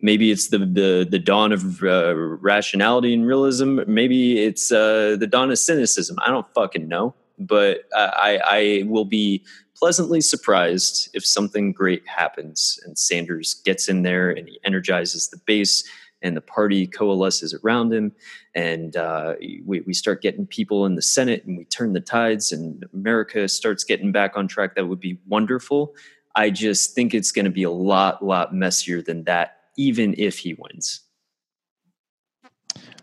Maybe it's the the, the dawn of uh, rationality and realism. Maybe it's uh, the dawn of cynicism. I don't fucking know, but I I will be pleasantly surprised if something great happens and Sanders gets in there and he energizes the base and the party coalesces around him and uh, we, we start getting people in the Senate and we turn the tides and America starts getting back on track. That would be wonderful. I just think it's going to be a lot, lot messier than that, even if he wins.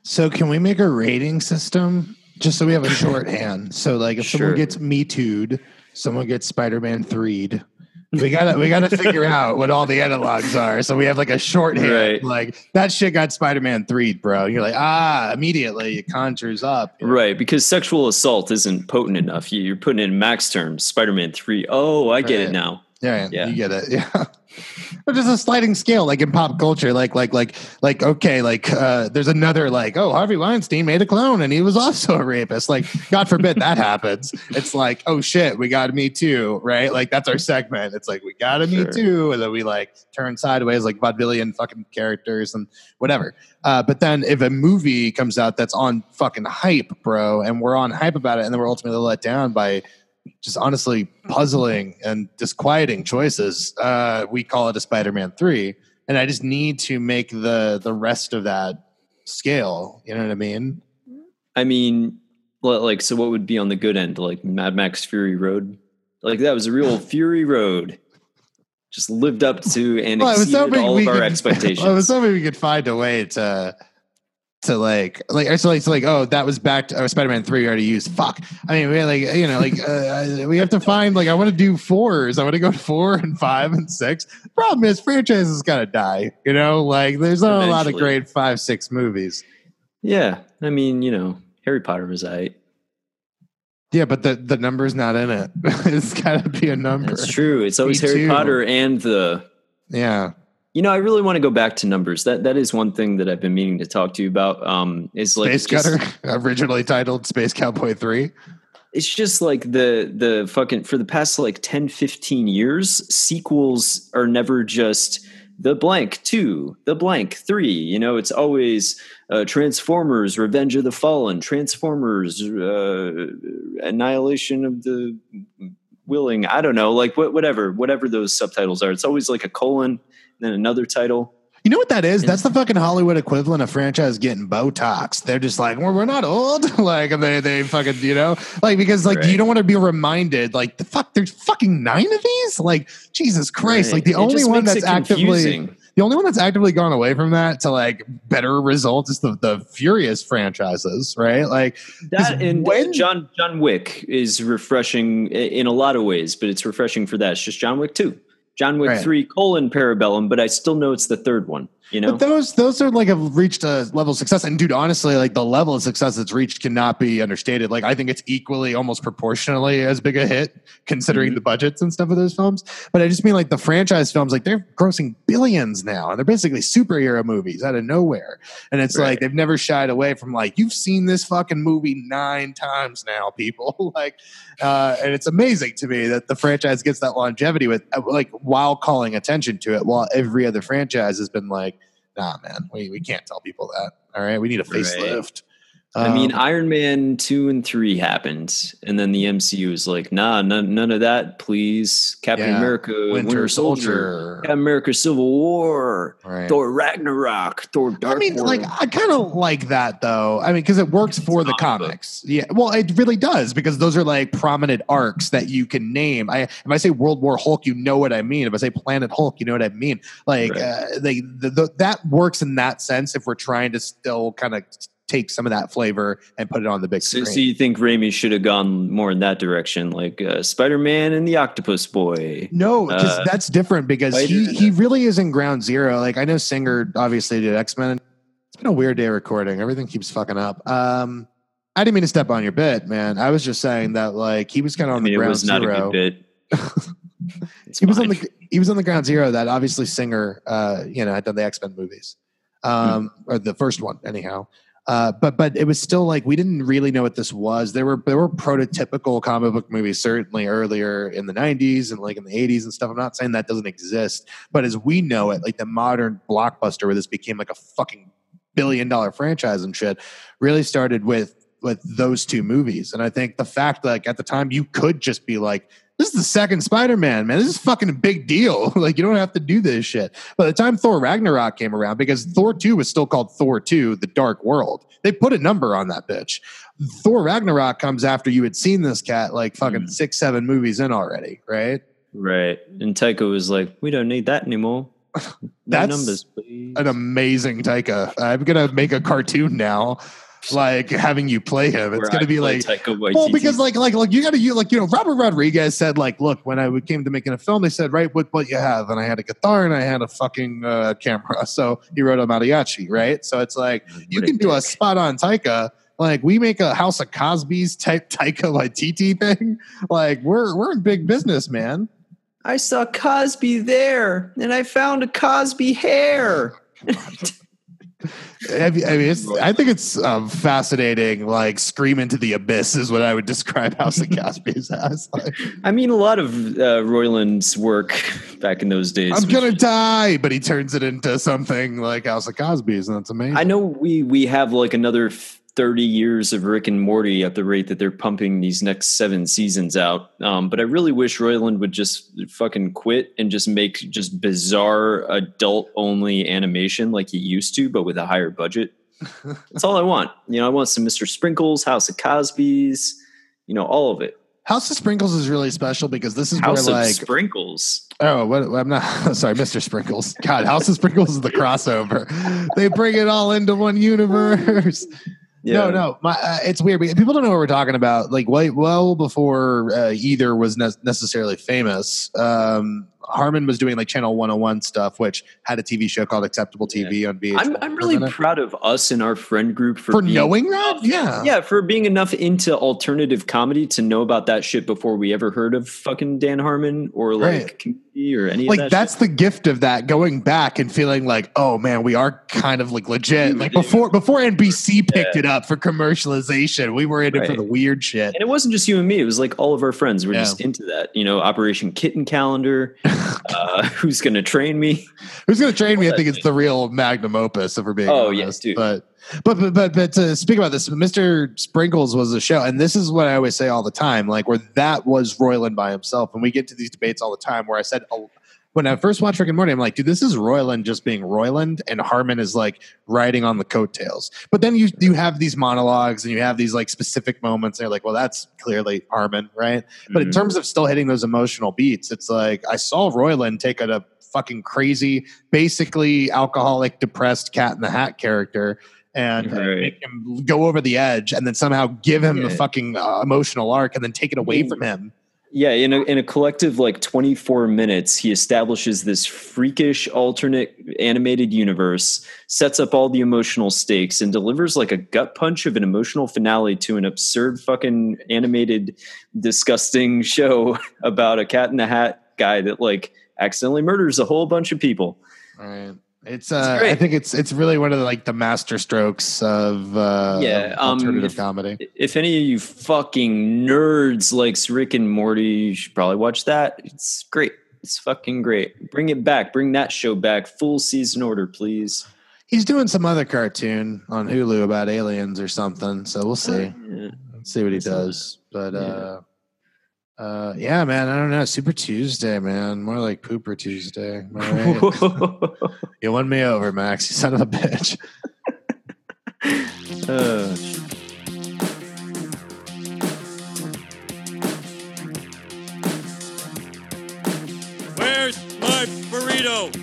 So can we make a rating system just so we have a shorthand? So like if Sure. someone gets me too'd, someone gets Spider-Man 3'd. We gotta we gotta figure out what all the analogs are. So we have like a shorthand. Right. Like that shit got Spider-Man 3'd, bro. You're like, ah, immediately it conjures up. Right, because sexual assault isn't potent enough. You- You're putting in max terms. Spider-Man three. Oh, I get Right. it now. Yeah, Yeah. you get it. Yeah. But there's a sliding scale, like in pop culture, like like like like okay, like uh there's another like, oh, Harvey Weinstein made a clone and he was also a rapist. Like, God forbid that happens. It's like, oh shit, we got a me too, right? Like that's our segment. It's like we got a me too, and then we like turn sideways like vaudevillian fucking characters and whatever. Uh, but then if a movie comes out that's on fucking hype, bro, and we're on hype about it, and then we're ultimately let down by just honestly puzzling and disquieting choices, uh, we call it a Spider-Man three. And I just need to make the the rest of that scale. You know what I mean? I mean, like, so what would be on the good end? Like Mad Max Fury Road? Like that was a real Fury Road. Just lived up to and Well, exceeded all of our could- expectations. I was hoping we could find a way to to like like so like, so like oh that was back to oh, Spider-Man three already used. Fuck. I mean we like you know like uh, we have to find like I want to do fours. I want to go four and five and six. Problem is franchises gotta die. You know like there's not a lot of great five six movies. yeah, I mean, you know, Harry Potter was I. Yeah, but the the number's not in it. it's got to be a number. That's true. It's always Me Harry too. Potter and the. Yeah. You know, I really want to go back to numbers. That that is one thing that I've been meaning to talk to you about. Um, is like Space just- Cutter, originally titled Space Cowboy Three. it's just like the the fucking for the past like 10 15 years sequels are never just the blank 2 the blank 3 you know it's always uh, transformers revenge of the fallen transformers uh, annihilation of the willing i don't know like what, whatever whatever those subtitles are it's always like a colon then another title You know what that is? That's the fucking Hollywood equivalent of franchise getting Botox. They're just like, well, we're not old. like, they, they fucking, you know, like, because like, Right. you don't want to be reminded, like, the fuck, there's fucking nine of these? Like, Jesus Christ. Right. Like, the It only one that's actively. The only one that's actively gone away from that to like better results is the, the Furious franchises, right? Like, that and when- John John Wick is refreshing in a lot of ways, but it's refreshing for that. It's just John Wick two, John Wick Right. three colon Parabellum, but I still know it's the third one. You know, But those those are like have reached a level of success, and dude, honestly, like the level of success it's reached cannot be understated. Like I think it's equally, almost proportionally, as big a hit considering Mhm. the budgets and stuff of those films. But I just mean like the franchise films, like they're grossing billions now, and they're basically superhero movies out of nowhere. And it's Right. like they've never shied away from like you've seen this fucking movie nine times now, people. like, uh, and it's amazing to me that the franchise gets that longevity with uh, like while calling attention to it, while every other franchise has been like nah, man, we, we can't tell people that. All right, we need a Right. I mean, Um, Iron Man two and three happened, and then the MCU was like, nah, none, none of that, please. Captain Yeah. America, Winter, Soldier, Captain America, Civil War, Right. Thor Ragnarok, Thor Dark I mean, World. like, I kind of like that though. I mean, because it works for the comic book. comics. Yeah, well, it really does because those are like prominent arcs that you can name. I if I say World War Hulk, you know what I mean. If I say Planet Hulk, you know what I mean. Like, Right. uh, they the, the, that works in that sense. If we're trying to still kind of take some of that flavor and put it on the big so, screen. so you think Raimi should have gone more in that direction, like uh, Spider Man and the Octopus Boy? No, because Uh, that's different because he he really is in ground zero. Like I know Singer obviously did X Men. It's been a weird day recording. Everything keeps fucking up. Um, I didn't mean to step on your bit, man. I was just saying that like he was kind of I on mean, the ground was not zero. a good bit. It's he was on the he was on the ground zero that obviously Singer, uh, you know, had done the X Men movies, um, or the first one anyhow. Uh, but but it was still like we didn't really know what this was. There were there were prototypical comic book movies certainly earlier in the '90s and like in the '80s and stuff. I'm not saying that doesn't exist, but as we know it, like the modern blockbuster where this became like a fucking billion dollar franchise and shit, really started with with those two movies. And I think the fact that like at the time you could just be like, this is the second Spider-Man, man. This is fucking a big deal. like you don't have to do this shit. By the time Thor Ragnarok came around, because Thor 2 was still called Thor 2, The Dark World. They put a number on that bitch. Thor Ragnarok comes after you had seen this cat like fucking Mm. six, seven movies in already, right? right. And Taika was like, we don't need that anymore. No That's numbers, please. An amazing Taika. I'm gonna make a cartoon now, like having you play him. It's gonna be like Well, because like like like you got to you like you know Robert Rodriguez said like look when I came to making a film they said right what what you have and I had a guitar and I had a fucking uh, camera. So he wrote a mariachi right? So it's like you What a can do a spot on Taika like we make a House of Cosby's type Taika Waititi thing. Like we're we're in big business man. I saw Cosby there, and I found a Cosby hair. I mean, I, think it's um, fascinating like scream into the abyss is what I would describe House of Cosby's as like, I mean, a lot of uh, Roiland's work back in those days. I'm gonna die, but he turns it into something like House of Cosby's, and that's amazing. I know we we have like another thirty years of Rick and Morty at the rate that they're pumping these next seven seasons out. Um, but I really wish Roiland would just fucking quit and just make just bizarre adult only animation like he used to, but with a higher budget. That's all I want. You know, I want some Mr. Sprinkles, House of Cosby's, you know, all of it. House of Sprinkles is really special because this is House where of like Sprinkles. oh what I'm not sorry, Mr. Sprinkles. God, House of Sprinkles is the crossover. They bring it all into one universe. No, no, my, uh, it's weird. People don't know what we're talking about. Like, way, well before uh, either was ne- necessarily famous. Um, Harmon was doing like Channel 101 stuff, which had a TV show called Acceptable TV on VH1. I'm, I'm really proud of us and our friend group for, for being knowing that. Yeah, Yeah, for being enough into alternative comedy to know about that shit before we ever heard of fucking Dan Harmon or like Right. community or any of that. like that. that's shit. the gift of that going back and feeling like oh man we are kind of like legit like before before nbc picked it up for commercialization we were in it for the weird shit And it wasn't just you and me; it was like all of our friends were Yeah. just into that. You know, Operation Kitten Calendar. uh, who's going to train me? who's going to train me i think it's the real magnum opus if we're being Oh, honest dude. but but but but, but to speak about this mr sprinkles was a show and this is what i always say all the time like where that was roiland by himself and we get to these debates all the time where i said when I first watched Rick and Morty, I'm like, dude, this is Roiland just being Roiland, and Harmon is like riding on the coattails. But then you you have these monologues and you have these like specific moments. And you're like, well, that's clearly Harmon, right? But in Mhm. terms of still hitting those emotional beats, it's like I saw Roiland take a, a fucking crazy, basically alcoholic, depressed Cat in the Hat character. And Right. make him go over the edge, and then somehow give him the fucking uh, emotional arc, and then take it away from him. Yeah, in a in a collective like 24 minutes, he establishes this freakish alternate animated universe, sets up all the emotional stakes, and delivers like a gut punch of an emotional finale to an absurd fucking animated, disgusting show about a cat in the hat guy that like accidentally murders a whole bunch of people. Right. It's uh I think it's it's really one of the like the master strokes of uh Yeah, um, alternative if- comedy. If any of you fucking nerds likes Rick and Morty, you should probably watch that. It's great. It's fucking great. Bring it back. Bring that show back. Full season order, please. He's doing some other cartoon on Hulu about aliens or something, so we'll see. Yeah. See what he I saw that. does. But Yeah. uh uh, yeah, man. I don't know. Super Tuesday, man. More like Pooper Tuesday. Right? you won me over, Max. You son of a bitch. uh. Where's my burrito?